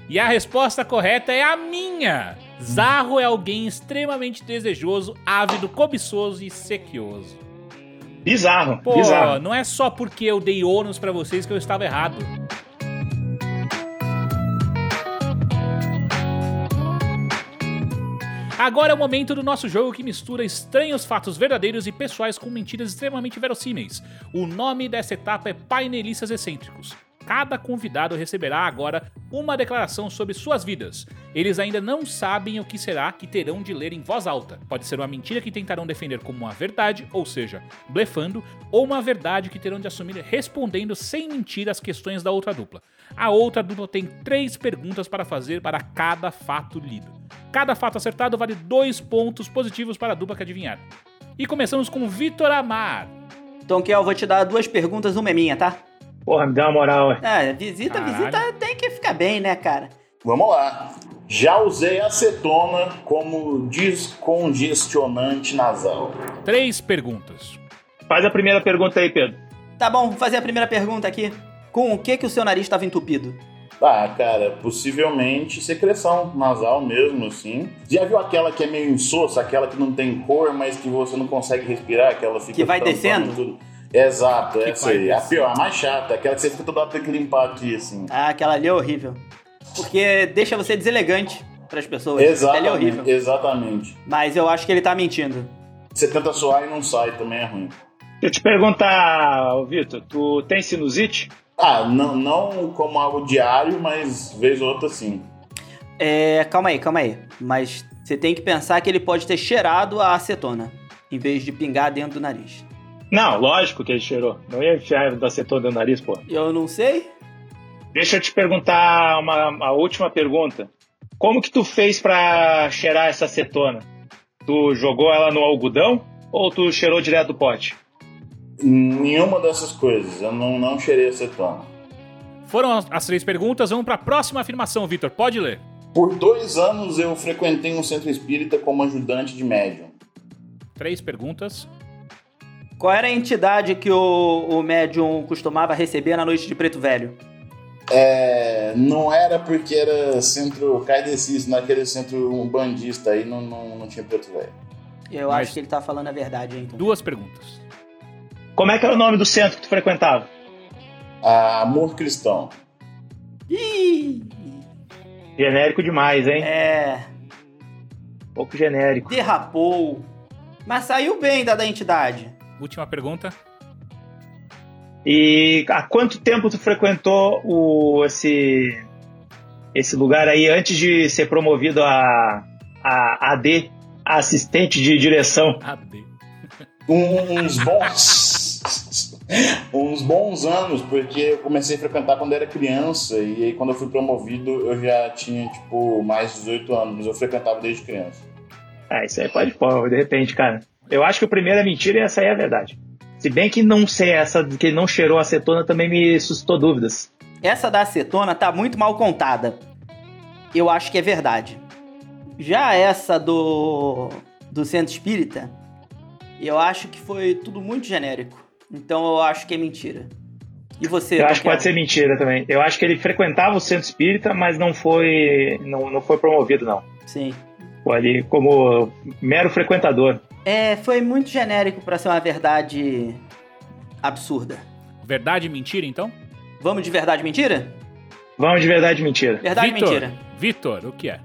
E a resposta correta é a minha. Zarro é alguém extremamente desejoso, ávido, cobiçoso e sequioso. Bizarro, Pô, bizarro. não é só porque eu dei ônus pra vocês que eu estava errado. Agora é o momento do nosso jogo que mistura estranhos fatos verdadeiros e pessoais com mentiras extremamente verossímeis. O nome dessa etapa é Painelistas Excêntricos. Cada convidado receberá agora uma declaração sobre suas vidas. Eles ainda não sabem o que será que terão de ler em voz alta. Pode ser uma mentira que tentarão defender como uma verdade, ou seja, blefando, ou uma verdade que terão de assumir respondendo sem mentir as questões da outra dupla. A outra dupla tem três perguntas para fazer para cada fato lido. Cada fato acertado vale dois pontos positivos para a dupla que adivinhar. E começamos com Vitor Amar. Então, Kel, eu vou te dar duas perguntas, uma é minha, tá? Porra, me dá uma moral, ué. É, visita, Caralho. visita tem que ficar bem, né, cara? Vamos lá. Já usei acetona como descongestionante nasal. Três perguntas. Faz a primeira pergunta aí, Pedro. Tá bom, vou fazer a primeira pergunta aqui. Com o que que o seu nariz estava entupido? Ah, cara, possivelmente secreção nasal mesmo, assim. Já viu aquela que é meio insossa, aquela que não tem cor, mas que você não consegue respirar, aquela fica Que vai descendo? Tudo. Exato, Que essa aí. A pior, a mais chata, aquela que você fica toda hora tem que limpar aqui, assim. Ah, aquela ali é horrível. Porque deixa você deselegante pras pessoas. Ela é Exatamente, horrível. exatamente. Mas eu acho que ele tá mentindo. Você tenta suar e não sai, também é ruim. Deixa eu te perguntar, Vitor, tu tem sinusite? Ah, não, não como algo diário, mas vez ou outra sim. É, calma aí, calma aí. Mas você tem que pensar que ele pode ter cheirado a acetona, em vez de pingar dentro do nariz. Não, lógico que ele cheirou. Não ia enfiar da acetona no nariz, pô. Eu não sei. Deixa eu te perguntar uma, a última pergunta. Como que tu fez pra cheirar essa acetona? Tu jogou ela no algodão ou tu cheirou direto do pote? Nenhuma dessas coisas. Eu não, não cheirei acetona. Foram as- as três perguntas, vamos para a próxima afirmação, Vitor. Pode ler. por dois anos eu frequentei um centro espírita como ajudante de médium. Três perguntas. Qual era a entidade que o, o médium costumava receber na noite de Preto Velho? É, não era porque era centro kardecista, naquele centro umbandista aí não, não, não tinha preto velho. Eu Mas- acho que ele tá falando a verdade, hein? Então. Duas perguntas. Como é que era o nome do centro que tu frequentava? Amor cristão. Ih, Genérico demais, hein? é. Pouco genérico. Derrapou. Mas saiu bem da, da entidade. Última pergunta. E há quanto tempo tu frequentou o, esse, esse lugar aí antes de ser promovido a, a AD, assistente de direção? AD. Um- uns bons. uns bons anos, porque eu comecei a frequentar quando era criança, e aí quando eu fui promovido eu já tinha, tipo, mais de 18 anos, mas eu frequentava desde criança. Ah, isso aí pode pôr, de repente, cara. Eu acho que o primeiro é mentira e essa aí é a verdade. Se bem que não sei, essa de que não cheirou acetona também me suscitou dúvidas. Essa da acetona tá muito mal contada. Eu acho que é verdade. Já essa do do centro espírita, eu acho que foi tudo muito genérico. Então eu acho que é mentira. E você? Eu acho que pode ser mentira também. Eu acho que ele frequentava o centro espírita, mas não foi, não, não foi promovido, não. Sim. Foi ali como mero frequentador. É, foi muito genérico pra ser uma verdade absurda. Verdade e mentira, então? Vamos de verdade e mentira? Vamos de verdade e mentira. Verdade e Vitor, mentira. Vitor, o que é?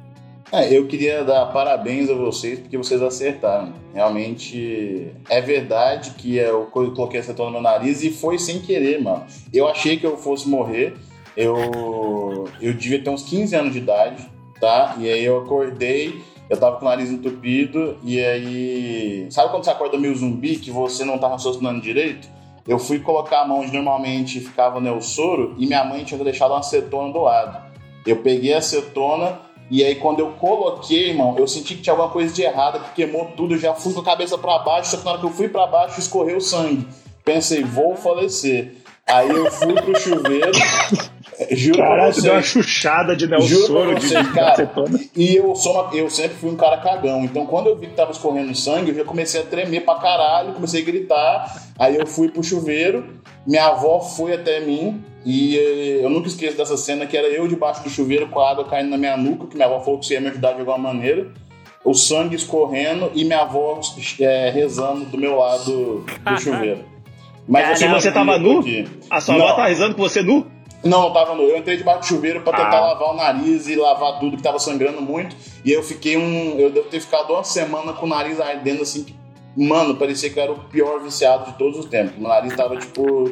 É, eu queria dar parabéns a vocês porque vocês acertaram. Realmente é verdade que eu co- coloquei acetona no meu nariz e foi sem querer, mano. Eu achei que eu fosse morrer. Eu, eu devia ter uns 15 anos de idade, tá? E aí eu acordei, eu tava com o nariz entupido e aí. Sabe quando você acorda meio zumbi que você não tá raciocinando direito? Eu fui colocar a mão onde normalmente ficava né, o soro e minha mãe tinha deixado uma acetona do lado. Eu peguei a acetona e aí quando eu coloquei, irmão, eu senti que tinha alguma coisa de errada, que queimou tudo, eu já fui com a cabeça pra baixo, só que na hora que eu fui pra baixo escorreu sangue. Pensei, vou falecer. Aí eu fui pro chuveiro, juro pra Caralho, tu deu uma vocês. chuchada de Juro Nelsoro pra de, você, de cara. E eu, sou uma- eu sempre fui um cara cagão. Então, quando eu vi que tava escorrendo sangue, eu já comecei a tremer pra caralho, comecei a gritar. Aí eu fui pro chuveiro, minha avó foi até mim. E eh, eu nunca esqueço dessa cena que era eu debaixo do chuveiro com a água caindo na minha nuca, que minha avó falou que você ia me ajudar de alguma maneira. O sangue escorrendo e minha avó eh, rezando do meu lado do chuveiro. Mas E você tava nu? Aqui. A sua Não. avó tá rezando com você nu? Não, eu tava no. Eu entrei debaixo do chuveiro pra tentar Ah. lavar o nariz e lavar tudo que tava sangrando muito. E aí eu fiquei um. Eu devo ter ficado uma semana com o nariz ardendo assim. que, Mano, parecia que eu era o pior viciado de todos os tempos. Meu nariz tava, tipo,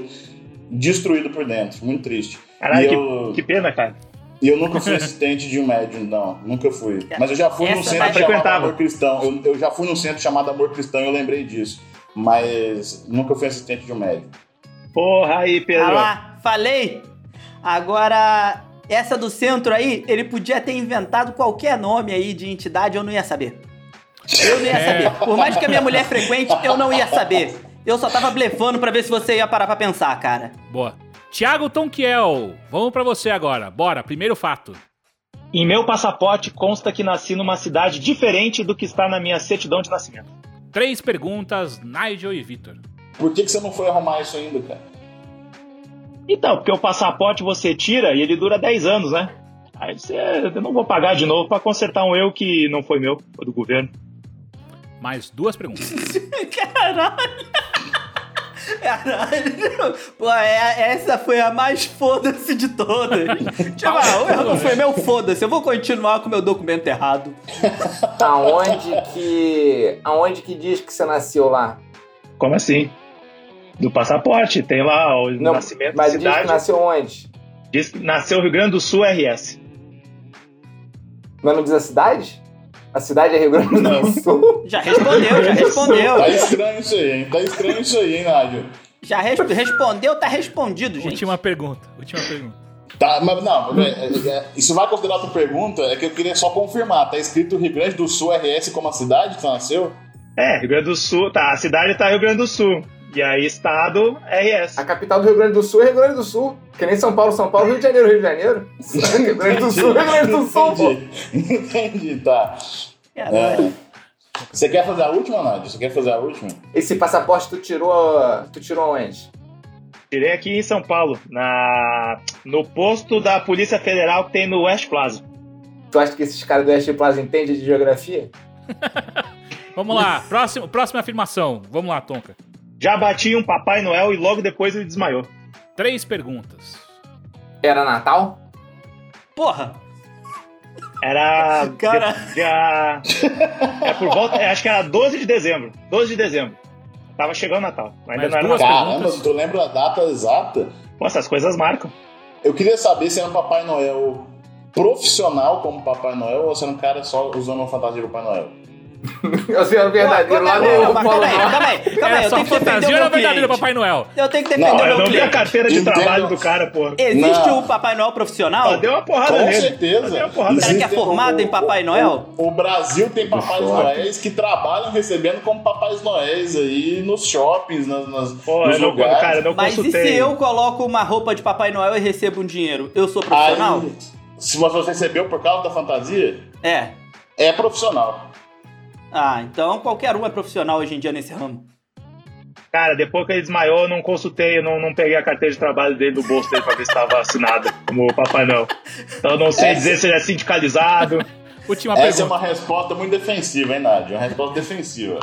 destruído por dentro. Muito triste. Caralho, que, eu, que pena, cara. e eu nunca fui assistente de um médium, não. Nunca fui. Mas eu já fui num Essa centro vai- chamado. Amor Cristão. Eu, eu já fui num centro chamado Amor Cristão e eu lembrei disso. Mas nunca fui assistente de um médium. Porra aí, Ah Pedro. lá, falei! Agora, essa do centro aí, ele podia ter inventado qualquer nome aí de entidade, eu não ia saber. Eu não ia É. saber. Por mais que a minha mulher frequente, eu não ia saber. Eu só tava blefando pra ver se você ia parar pra pensar, cara. Boa. Tiago Tonquiel, vamos pra você agora. Bora, primeiro fato. Em meu passaporte consta que nasci numa cidade diferente do que está na minha certidão de nascimento. Três perguntas, Nigel e Vitor. Por que, que você não foi arrumar isso ainda, cara? Então, porque o passaporte você tira e ele dura 10 anos, né? Aí você, eu não vou pagar de novo pra consertar um eu que não foi meu, foi do governo. Mais duas perguntas. Caralho! Caralho! Pô, é- essa foi a mais foda-se de todas. Tipo, ah, o erro não foi meu, foda-se. Eu vou continuar com meu documento errado. Aonde que. Aonde que diz que você nasceu lá? Como assim? Do passaporte, tem lá o Não, nascimento mas da diz que cidade. nasceu onde? Diz que nasceu Rio Grande do Sul RS. Mas não diz a cidade? A cidade é Rio Grande do Sul? Já respondeu, já respondeu. Tá estranho isso aí, hein? Tá estranho isso aí, hein, Nádio? Já res- respondeu, tá respondido, gente. Última pergunta, última pergunta. Tá, mas não, é, é, isso vai considerar outra pergunta? É que eu queria só confirmar. Tá escrito Rio Grande do Sul RS como a cidade que nasceu? É, Rio Grande do Sul, tá, a cidade tá Rio Grande do Sul. E aí, estado, RS. A capital do Rio Grande do Sul é Rio Grande do Sul. Que nem São Paulo, São Paulo, Rio de Janeiro, Rio de Janeiro. Rio Grande do Sul, Rio Grande do Sul, pô. Entendi. Entendi, tá. Cara, É. Você quer fazer a última, Nádia? Você quer fazer a última? Esse passaporte tu tirou. Tu tirou onde? Tirei aqui em São Paulo, na, no posto da Polícia Federal que tem no West Plaza. Tu acha que esses caras do West Plaza entendem de geografia? Vamos lá, próximo, próxima afirmação. Vamos lá, Tonka. Já bati um Papai Noel e logo depois ele desmaiou. Três perguntas. Era Natal? Porra, Era. Cara. É por volta. é, Acho que era 12 de dezembro. 12 de dezembro. Tava chegando o Natal. Ainda Mas não era duas Natal. Caramba, perguntas. tu lembra a data exata? Pô, essas coisas marcam. Eu queria saber se era um Papai Noel profissional como Papai Noel ou se era um cara só usando uma fantasia do Papai Noel. Eu sei, era verdadeiro. Lá Não, no Polo calma aí, Norte. calma aí, calma aí, Era eu só tenho que defender o meu verdadeiro cliente. Papai Noel? Eu tenho que Não, defender Eu o não meu vi a cliente. carteira de Entendo. trabalho do cara, pô. Existe Não. o Papai Noel profissional? Deu uma porrada Com nele. certeza. Deu uma porrada O cara nele. que é formado em Papai Noel? O, o Brasil tem Papais. Noéis que trabalham recebendo como Papais Noéis aí nos shoppings, nas, nas, Pô, nos eu não, lugares. cara, eu não Mas e se eu coloco uma roupa de Papai Noel e recebo um dinheiro? Eu sou profissional? Aí, se você recebeu por causa da fantasia, É. é profissional. Ah, então qualquer um é profissional hoje em dia nesse ramo. Cara, depois que ele desmaiou, eu não consultei, eu não, não peguei a carteira de trabalho dele do bolso dele pra ver se estava assinada como o Papai Noel. Então eu não sei É. dizer se ele é sindicalizado. Última Essa é pergunta. uma resposta muito defensiva, hein, Nádia? Uma resposta defensiva.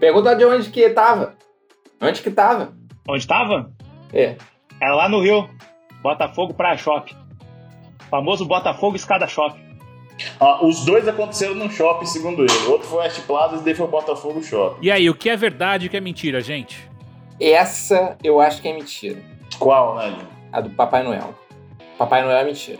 Pergunta de onde que tava. Onde que tava? Onde tava? É. Era lá no Rio. Botafogo Praia Shopping. Famoso Botafogo Escada Shopping. Ah, os dois aconteceram num shopping, segundo ele. Outro foi o West Plaza e daí foi o Botafogo Shopping. E aí, o que é verdade e o que é mentira, gente? Essa eu acho que é mentira. Qual, Nádia? A do Papai Noel. Papai Noel é mentira.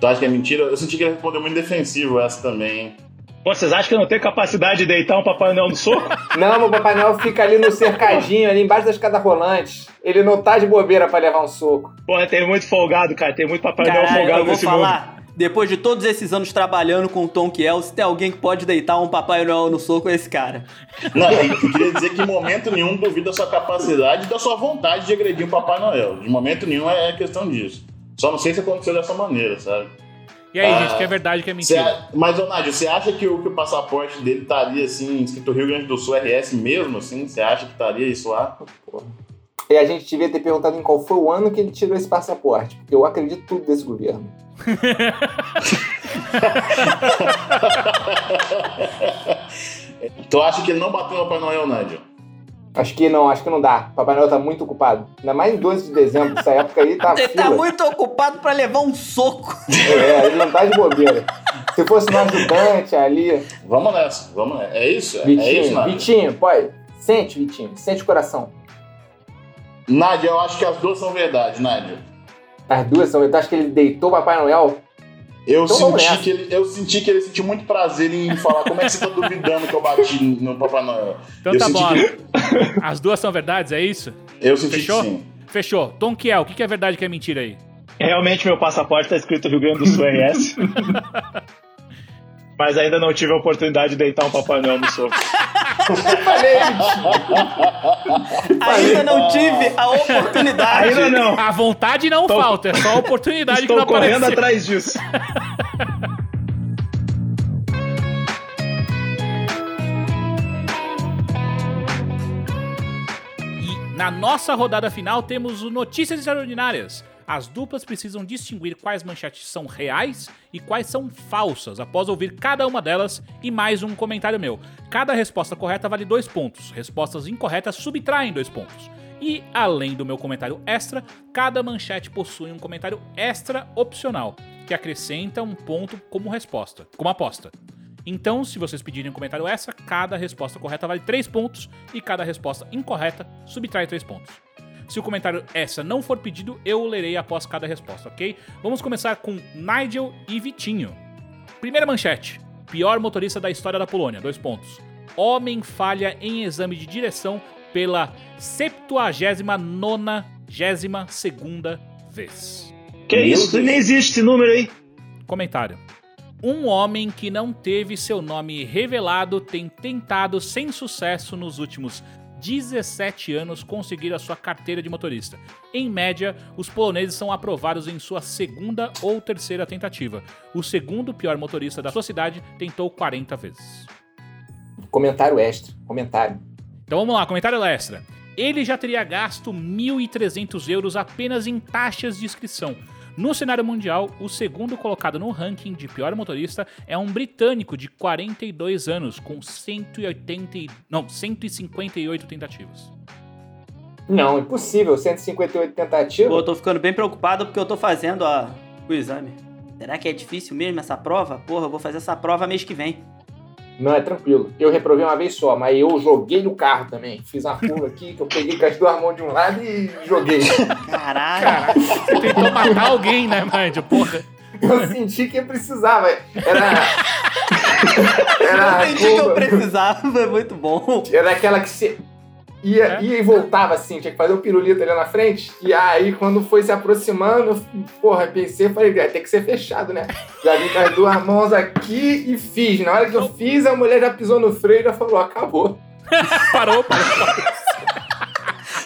Tu acha que é mentira? Eu senti que ele respondeu muito defensivo essa também, hein? Pô, vocês acham que eu não tenho capacidade de deitar um Papai Noel no soco? Não, meu Papai Noel fica ali no cercadinho, ali embaixo da escada rolante. Ele não tá de bobeira pra levar um soco. Pô, tem muito folgado, cara. Tem muito Papai Noel Caralho, folgado eu vou nesse mundo. Depois de todos esses anos trabalhando com o Tom Kiel, se tem alguém que pode deitar um Papai Noel no soco, é esse cara. Não, eu queria dizer que em momento nenhum duvido da sua capacidade e da sua vontade de agredir o Papai Noel. De momento nenhum é questão disso. Só não sei se aconteceu dessa maneira, sabe? E aí, Ah, gente, que é verdade que é mentira? a- mas, ô Nádio, você acha que o, que o passaporte dele estaria assim, escrito Rio Grande do Sul RS mesmo, assim? Você acha que estaria isso lá? E a gente devia ter perguntado em qual foi o ano que ele tirou esse passaporte. Porque eu acredito tudo desse governo. Tu acha que ele não bateu no Papai Noel, Nádio? Acho que não, acho que não dá. Papai Noel tá muito ocupado. Ainda mais em 12 de dezembro, essa época aí tá Ele tá fila. muito ocupado pra levar um soco. É, ele não tá de bobeira. Se fosse um ajudante ali. Vamos nessa, vamos nessa. É isso? É, é Vitinho, isso, Nádio? Vitinho, pode. Sente, Vitinho. Sente o coração. Nádia, eu acho que as duas são verdade, Nádia. As duas são. Eu acho que ele deitou o Papai Noel. Eu, Então senti que ele, eu senti que ele sentiu muito prazer em falar como é que você tá duvidando que eu bati no Papai Noel. Então eu tá senti bom. que- As duas são verdades, é isso? Eu senti Fechou? que sim. Fechou. Tom Kiel, o que é verdade e o que é mentira aí? Realmente meu passaporte tá escrito Rio Grande do Sul RS. Mas ainda não tive a oportunidade de deitar um Papai Noel no soco. Falei, Ainda não tive a oportunidade. Ainda não. A vontade não Tô- falta, é só a oportunidade que Estou não correndo apareceu. atrás disso. E na nossa rodada final temos o Notícias Extraordinárias. As duplas precisam distinguir quais manchetes são reais e quais são falsas, após ouvir cada uma delas e mais um comentário meu. Cada resposta correta vale dois pontos, respostas incorretas subtraem dois pontos. E, além do meu comentário extra, cada manchete possui um comentário extra opcional, que acrescenta um ponto como resposta, como aposta. Então, se vocês pedirem um comentário extra, cada resposta correta vale 3 pontos e cada resposta incorreta subtrai 3 pontos. Se o comentário extra não for pedido, eu o lerei após cada resposta, ok? Vamos começar com Nigel e Vitinho. Primeira manchete. Pior motorista da história da Polônia. Dois pontos. Homem falha em exame de direção pela 79 segunda vez. Que Meu isso? Deus. Nem existe esse número aí. Comentário. Um homem que não teve seu nome revelado tem tentado sem sucesso nos últimos 17 anos conseguir a sua carteira de motorista. Em média, os poloneses são aprovados em sua segunda ou terceira tentativa. O segundo pior motorista da sua cidade tentou 40 vezes. Comentário extra. Comentário. Então vamos lá, comentário extra. Ele já teria gasto 1.300 euros apenas em taxas de inscrição. No cenário mundial, o segundo colocado no ranking de pior motorista é um britânico de 42 anos, com 180, e- não, 158 tentativas. Não, impossível. 158 Pô, eu tentativas. tô ficando bem preocupado porque eu tô fazendo ó, o exame. Será que é difícil mesmo essa prova? Porra, eu vou fazer essa prova mês que vem. Não, é tranquilo. Eu reprovei uma vez só, mas eu joguei no carro também. Fiz uma curva aqui que eu peguei com as duas mãos de um lado e joguei. Caralho. Caraca, você tentou matar alguém, né, Mandio? Porra. Eu senti que precisava. Era. Era eu entendi que eu precisava, é muito bom. Era aquela que se ia, É? ia e voltava assim, tinha que fazer o pirulito ali na frente. E aí, quando foi se aproximando, eu, porra, pensei, falei, "É, tem que ser fechado, né? Já vim com as duas mãos aqui e fiz. Na hora que eu fiz, a mulher já pisou no freio e já falou, acabou. Parou, parou.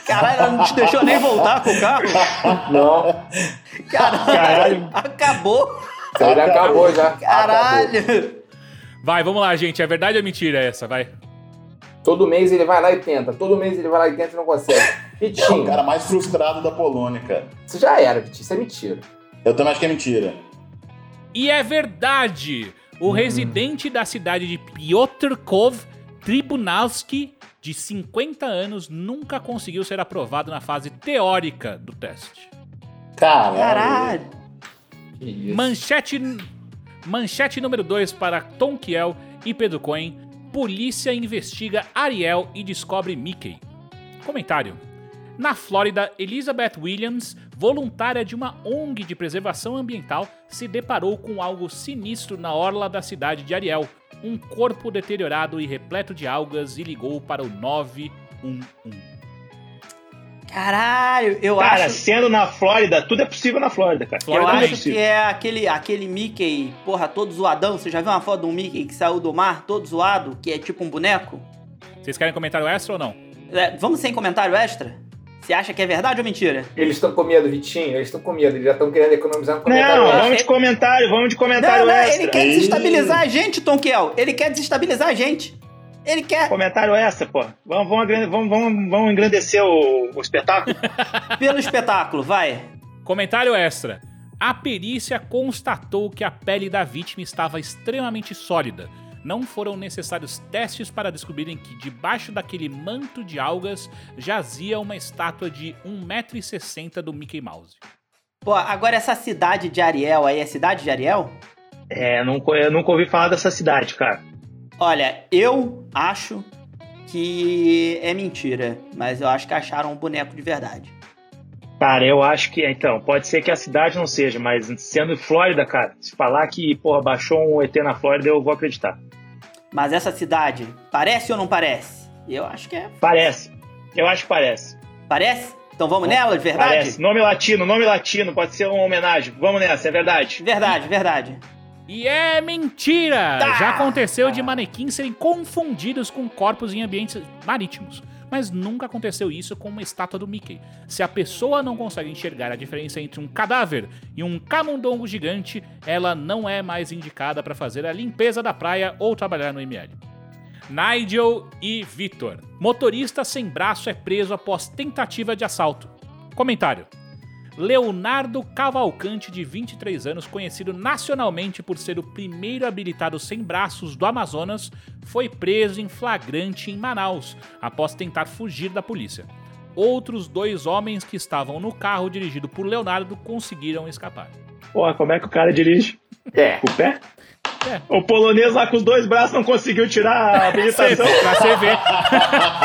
Caralho, ela não te deixou nem voltar com o carro? Não. Caralho. Caralho. Acabou. Isso aí já acabou já. Acabou. Caralho. Vai, vamos lá, gente. É verdade ou mentira essa? Vai. Todo mês ele vai lá e tenta. Todo mês ele vai lá e tenta e não consegue. É o Vitinho, cara mais frustrado da Polônia, cara. isso já era, Vitinho. Isso é mentira. Eu também acho que é mentira. E é verdade! O residente da cidade de Piotrkov, Tribunalski, de 50 anos, nunca conseguiu ser aprovado na fase teórica do teste. Caralho. Caralho. Que isso. Manchete, manchete número 2 para Tom Kiel e Pedro Cohen. Polícia investiga Ariel e descobre Mickey. Comentário. Na Flórida, Elizabeth Williams, voluntária de uma ONG de preservação ambiental, se deparou com algo sinistro na orla da cidade de Ariel. Um corpo deteriorado e repleto de algas e ligou para o 911. Caralho, eu Cara, acho. sendo na Flórida, tudo é possível na Flórida, cara. Eu Flórida Tudo é acho possível. que é aquele, aquele Mickey, porra, todo zoadão. Você já viu uma foto de um Mickey que saiu do mar, todo zoado, que é tipo um boneco? Vocês querem comentário extra ou não? É, vamos sem comentário extra? Você acha que é verdade ou mentira? Eles estão com medo, Vitinho. Eles estão com medo. Eles já estão querendo economizar no comentário. Não, extra. vamos de comentário, vamos de comentário não, não, extra. ele quer Ih. desestabilizar a gente, Tom Kiel. Ele quer desestabilizar a gente. Ele quer, Comentário extra, pô. Vamos, vamos, vamos, vamos, vamos engrandecer o, o espetáculo. pelo espetáculo, vai. Comentário extra. A perícia constatou que a pele da vítima estava extremamente sólida. Não foram necessários testes para descobrirem que debaixo daquele manto de algas jazia uma estátua de 1,60m do Mickey Mouse. Pô, agora essa cidade de Ariel aí, é cidade de Ariel? É, nunca, eu nunca ouvi falar dessa cidade, cara. Olha, eu acho que é mentira, mas eu acho que acharam um boneco de verdade. Cara, eu acho que, então, pode ser que a cidade não seja, mas sendo Flórida, cara, se falar que, porra, baixou um ET na Flórida, eu vou acreditar. Mas essa cidade, parece ou não parece? Eu acho que é. Parece. Eu acho que parece. Parece? Então vamos nela, de verdade? Parece. Nome latino, nome latino, pode ser uma homenagem. Vamos nessa, é verdade. Verdade, verdade. E é mentira! Tá. Já aconteceu de manequins serem confundidos com corpos em ambientes marítimos. Mas nunca aconteceu isso com uma estátua do Mickey. Se a pessoa não consegue enxergar a diferença entre um cadáver e um camundongo gigante, ela não é mais indicada para fazer a limpeza da praia ou trabalhar no ML. Nigel e Victor. Motorista sem braço é preso após tentativa de assalto. Comentário. Leonardo Cavalcante, de 23 anos, conhecido nacionalmente por ser o primeiro habilitado sem braços do Amazonas, foi preso em flagrante em Manaus, após tentar fugir da polícia. Outros dois homens que estavam no carro dirigido por Leonardo conseguiram escapar. Porra, como é que o cara dirige? É. Com o pé? É. O polonês lá com os dois braços não conseguiu tirar a habilitação. pra você ver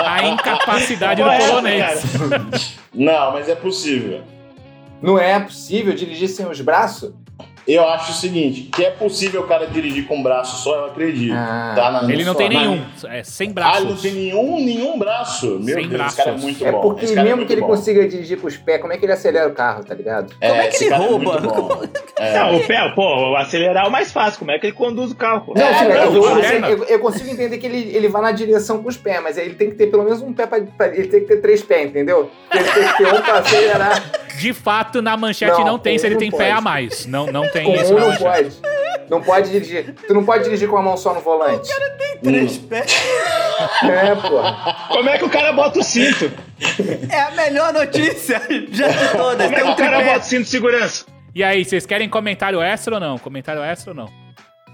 a incapacidade do Qual é essa, polonês. Não, mas é possível. Não é possível dirigir sem os braços? Eu acho o seguinte, que é possível o cara dirigir com um braço só, eu acredito. Ah. tá na Ele não só- tem na- nenhum. É sem Ah, braços. ele não tem nenhum, nenhum braço. Meu Sem Deus, esse cara é braços. muito É bom. porque esse cara é mesmo muito que ele bom. consiga dirigir com os pés, como é que ele acelera o carro, tá ligado? É, Como é que esse ele cara rouba? É muito bom. É. Não, o pé, pô, acelerar é o mais fácil. Como é que ele conduz o carro? pô? Não, É, sim, não, eu, eu- perna. eu- eu consigo entender que ele, ele vai na direção com os pés, mas ele tem que ter pelo menos um pé pra, pra- Ele tem que ter três pés, entendeu? Ele tem que ter um pra acelerar. De fato, na manchete não, Não, tem se ele tem não pé a mais. Não, não tem Com isso um não pode. Não pode dirigir. Tu não pode dirigir com a mão só no volante. Três pés. É, porra. Como é que o cara bota o cinto? É a melhor notícia já de todas. Como é Tem que um o cara bota o cinto de segurança? E aí, vocês querem comentário extra ou não? Comentário extra ou não?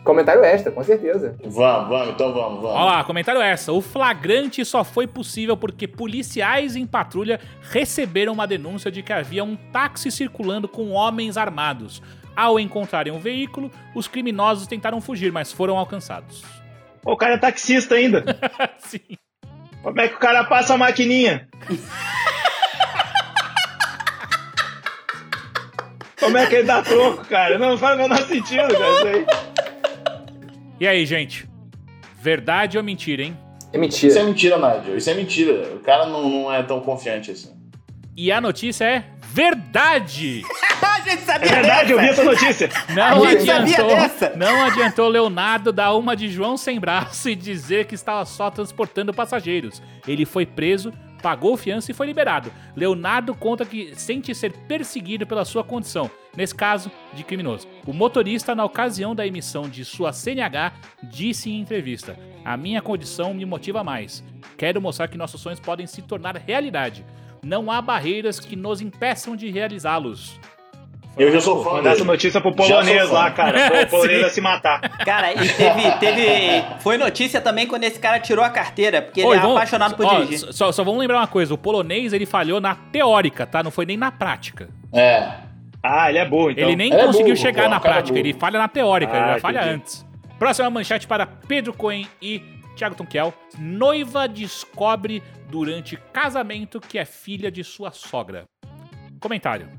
Comentário extra, com certeza. Vamos, vamos, então vamos, vamos. Olha lá, comentário extra. O flagrante só foi possível porque policiais em patrulha receberam uma denúncia de que havia um táxi circulando com homens armados. Ao encontrarem o veículo, os criminosos tentaram fugir, mas foram alcançados. Pô, O cara é taxista ainda. Sim. Como é que o cara passa a maquininha? Como é que ele dá troco, cara? Não faz o menor sentido, cara, isso aí. E aí, gente? Verdade ou mentira, hein? É Isso é mentira. mentira, Nigel. Isso é mentira. O cara não, não é tão confiante assim. E a notícia é verdade! a gente É sabia verdade, eu vi dessa. essa notícia. Não A gente sabia adiantou, dessa. não adiantou Leonardo dar uma de João sem braço e dizer que estava só transportando passageiros. Ele foi preso, pagou fiança e foi liberado. Leonardo conta que sente ser perseguido pela sua condição, nesse caso, de criminoso. O motorista, na ocasião da emissão de sua CNH, disse em entrevista: A minha condição me motiva mais. Quero mostrar que nossos sonhos podem se tornar realidade. Não há barreiras que nos impeçam de realizá-los. Eu já sou fã Mandar essa dele. notícia pro polonês lá, cara. O polonês vai se matar. Cara, e teve, teve. Foi notícia também quando esse cara tirou a carteira, porque ele Oi, é vamos- apaixonado por ó, dirigir. Só, só vamos lembrar uma coisa: o polonês ele falhou na teórica, tá? Não foi nem na prática. É. Ah, ele é burro, então. ele nem é conseguiu burro, chegar pô, na é prática, burro. ele falha na teórica, ele Ah, já falha entendi. antes. Próxima manchete para Pedro Cohen e Thiago Tonkel. Noiva descobre durante casamento que é filha de sua sogra. Comentário.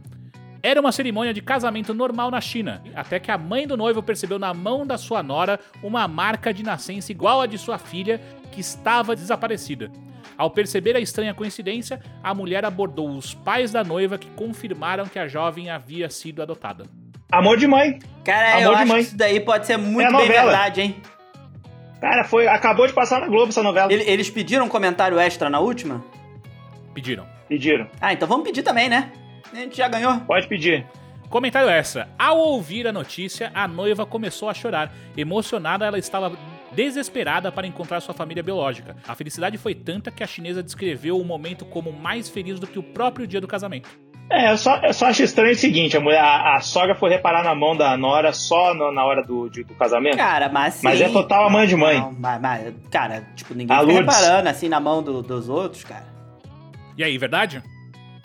Era uma cerimônia de casamento normal na China, até que a mãe do noivo percebeu na mão da sua nora uma marca de nascença igual à de sua filha, que estava desaparecida. Ao perceber a estranha coincidência, a mulher abordou os pais da noiva que confirmaram que a jovem havia sido adotada. Amor de mãe. Cara, Amor eu de acho mãe. que isso daí pode ser muito É bem novela. verdade, hein? Cara, foi, acabou de passar na Globo essa novela. Ele- Eles pediram um comentário extra na última? Pediram. Pediram. Ah, então vamos pedir também, né? A gente já ganhou. Pode pedir. Comentário extra. Ao ouvir a notícia, a noiva começou a chorar. Emocionada, ela estava desesperada para encontrar sua família biológica. A felicidade foi tanta que a chinesa descreveu o momento como mais feliz do que o próprio dia do casamento. É, eu só, eu só acho estranho o seguinte: a, mulher, a, a sogra foi reparar na mão da Nora só no- na hora do, de- do casamento. Cara, mas sim. Mas é total a mãe de mãe. Não, mas, mas, cara, tipo, ninguém A fica Lourdes. reparando assim na mão do- dos outros, cara. E aí, verdade?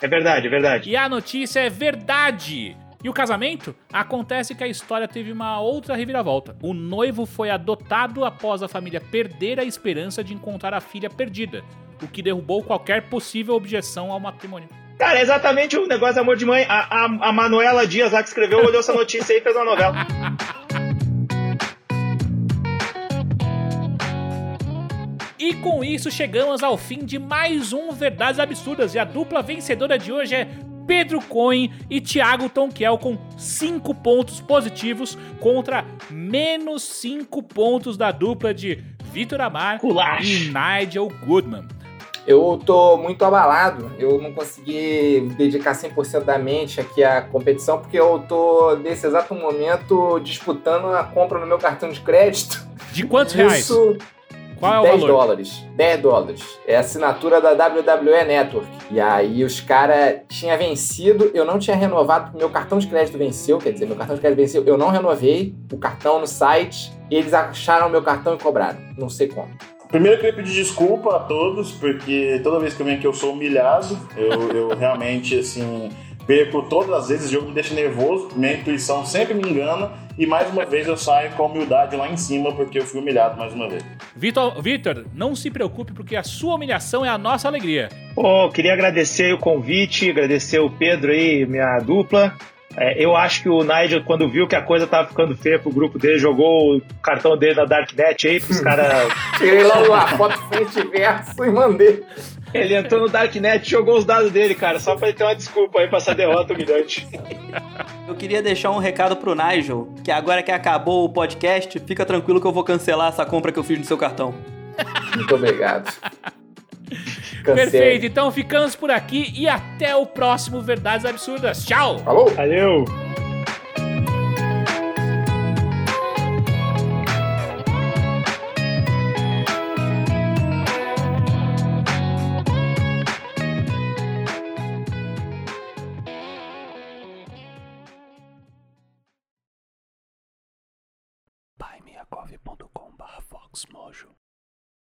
É verdade, é verdade. E a notícia é verdade! E o casamento? Acontece que a história teve uma outra reviravolta. O noivo foi adotado após a família perder a esperança de encontrar a filha perdida, o que derrubou qualquer possível objeção ao matrimônio. Cara, é exatamente o negócio de amor de mãe. A, a, a Manuela Dias lá que escreveu olhou essa notícia aí e fez uma novela. E com isso chegamos ao fim de mais um Verdades Absurdas. E a dupla vencedora de hoje é Pedro Cohen e Thiago Tonkel com 5 pontos positivos contra menos 5 pontos da dupla de Vitor Amar e Nigel Goodman. Eu tô muito abalado. Eu não consegui dedicar 100% da mente aqui à competição, porque eu tô, nesse exato momento, disputando a compra no meu cartão de crédito. De quantos reais? Isso, Qual é o 10 valor? dólares. 10 dólares. É a assinatura da WWE Network. E aí os caras tinham vencido, eu não tinha renovado, porque meu cartão de crédito venceu. Quer dizer, meu cartão de crédito venceu, eu não renovei o cartão no site. Eles acharam meu cartão e cobraram. Não sei como. Primeiro eu queria pedir desculpa a todos, porque toda vez que eu venho aqui eu sou humilhado. Eu, eu realmente, assim, perco todas as vezes, o jogo me deixa nervoso, minha intuição sempre me engana, e mais uma vez eu saio com a humildade lá em cima, porque eu fui humilhado mais uma vez. Vitor, Vitor, não se preocupe, porque a sua humilhação é a nossa alegria. Pô, queria agradecer o convite, agradecer o Pedro aí, minha dupla. É, eu acho que o Nigel, quando viu que a coisa tava ficando feia pro grupo dele, jogou o cartão dele na Darknet aí pros caras. Tirei logo a foto frente e verso e mandei. Ele entrou no Darknet e jogou os dados dele, cara, só pra ele ter uma desculpa aí pra essa derrota humilhante. Eu queria deixar um recado pro Nigel, que agora que acabou o podcast, fica tranquilo que eu vou cancelar essa compra que eu fiz no seu cartão. Muito obrigado. Perfeito, então ficamos por aqui e até o próximo Verdades Absurdas. Tchau! Falou? Valeu!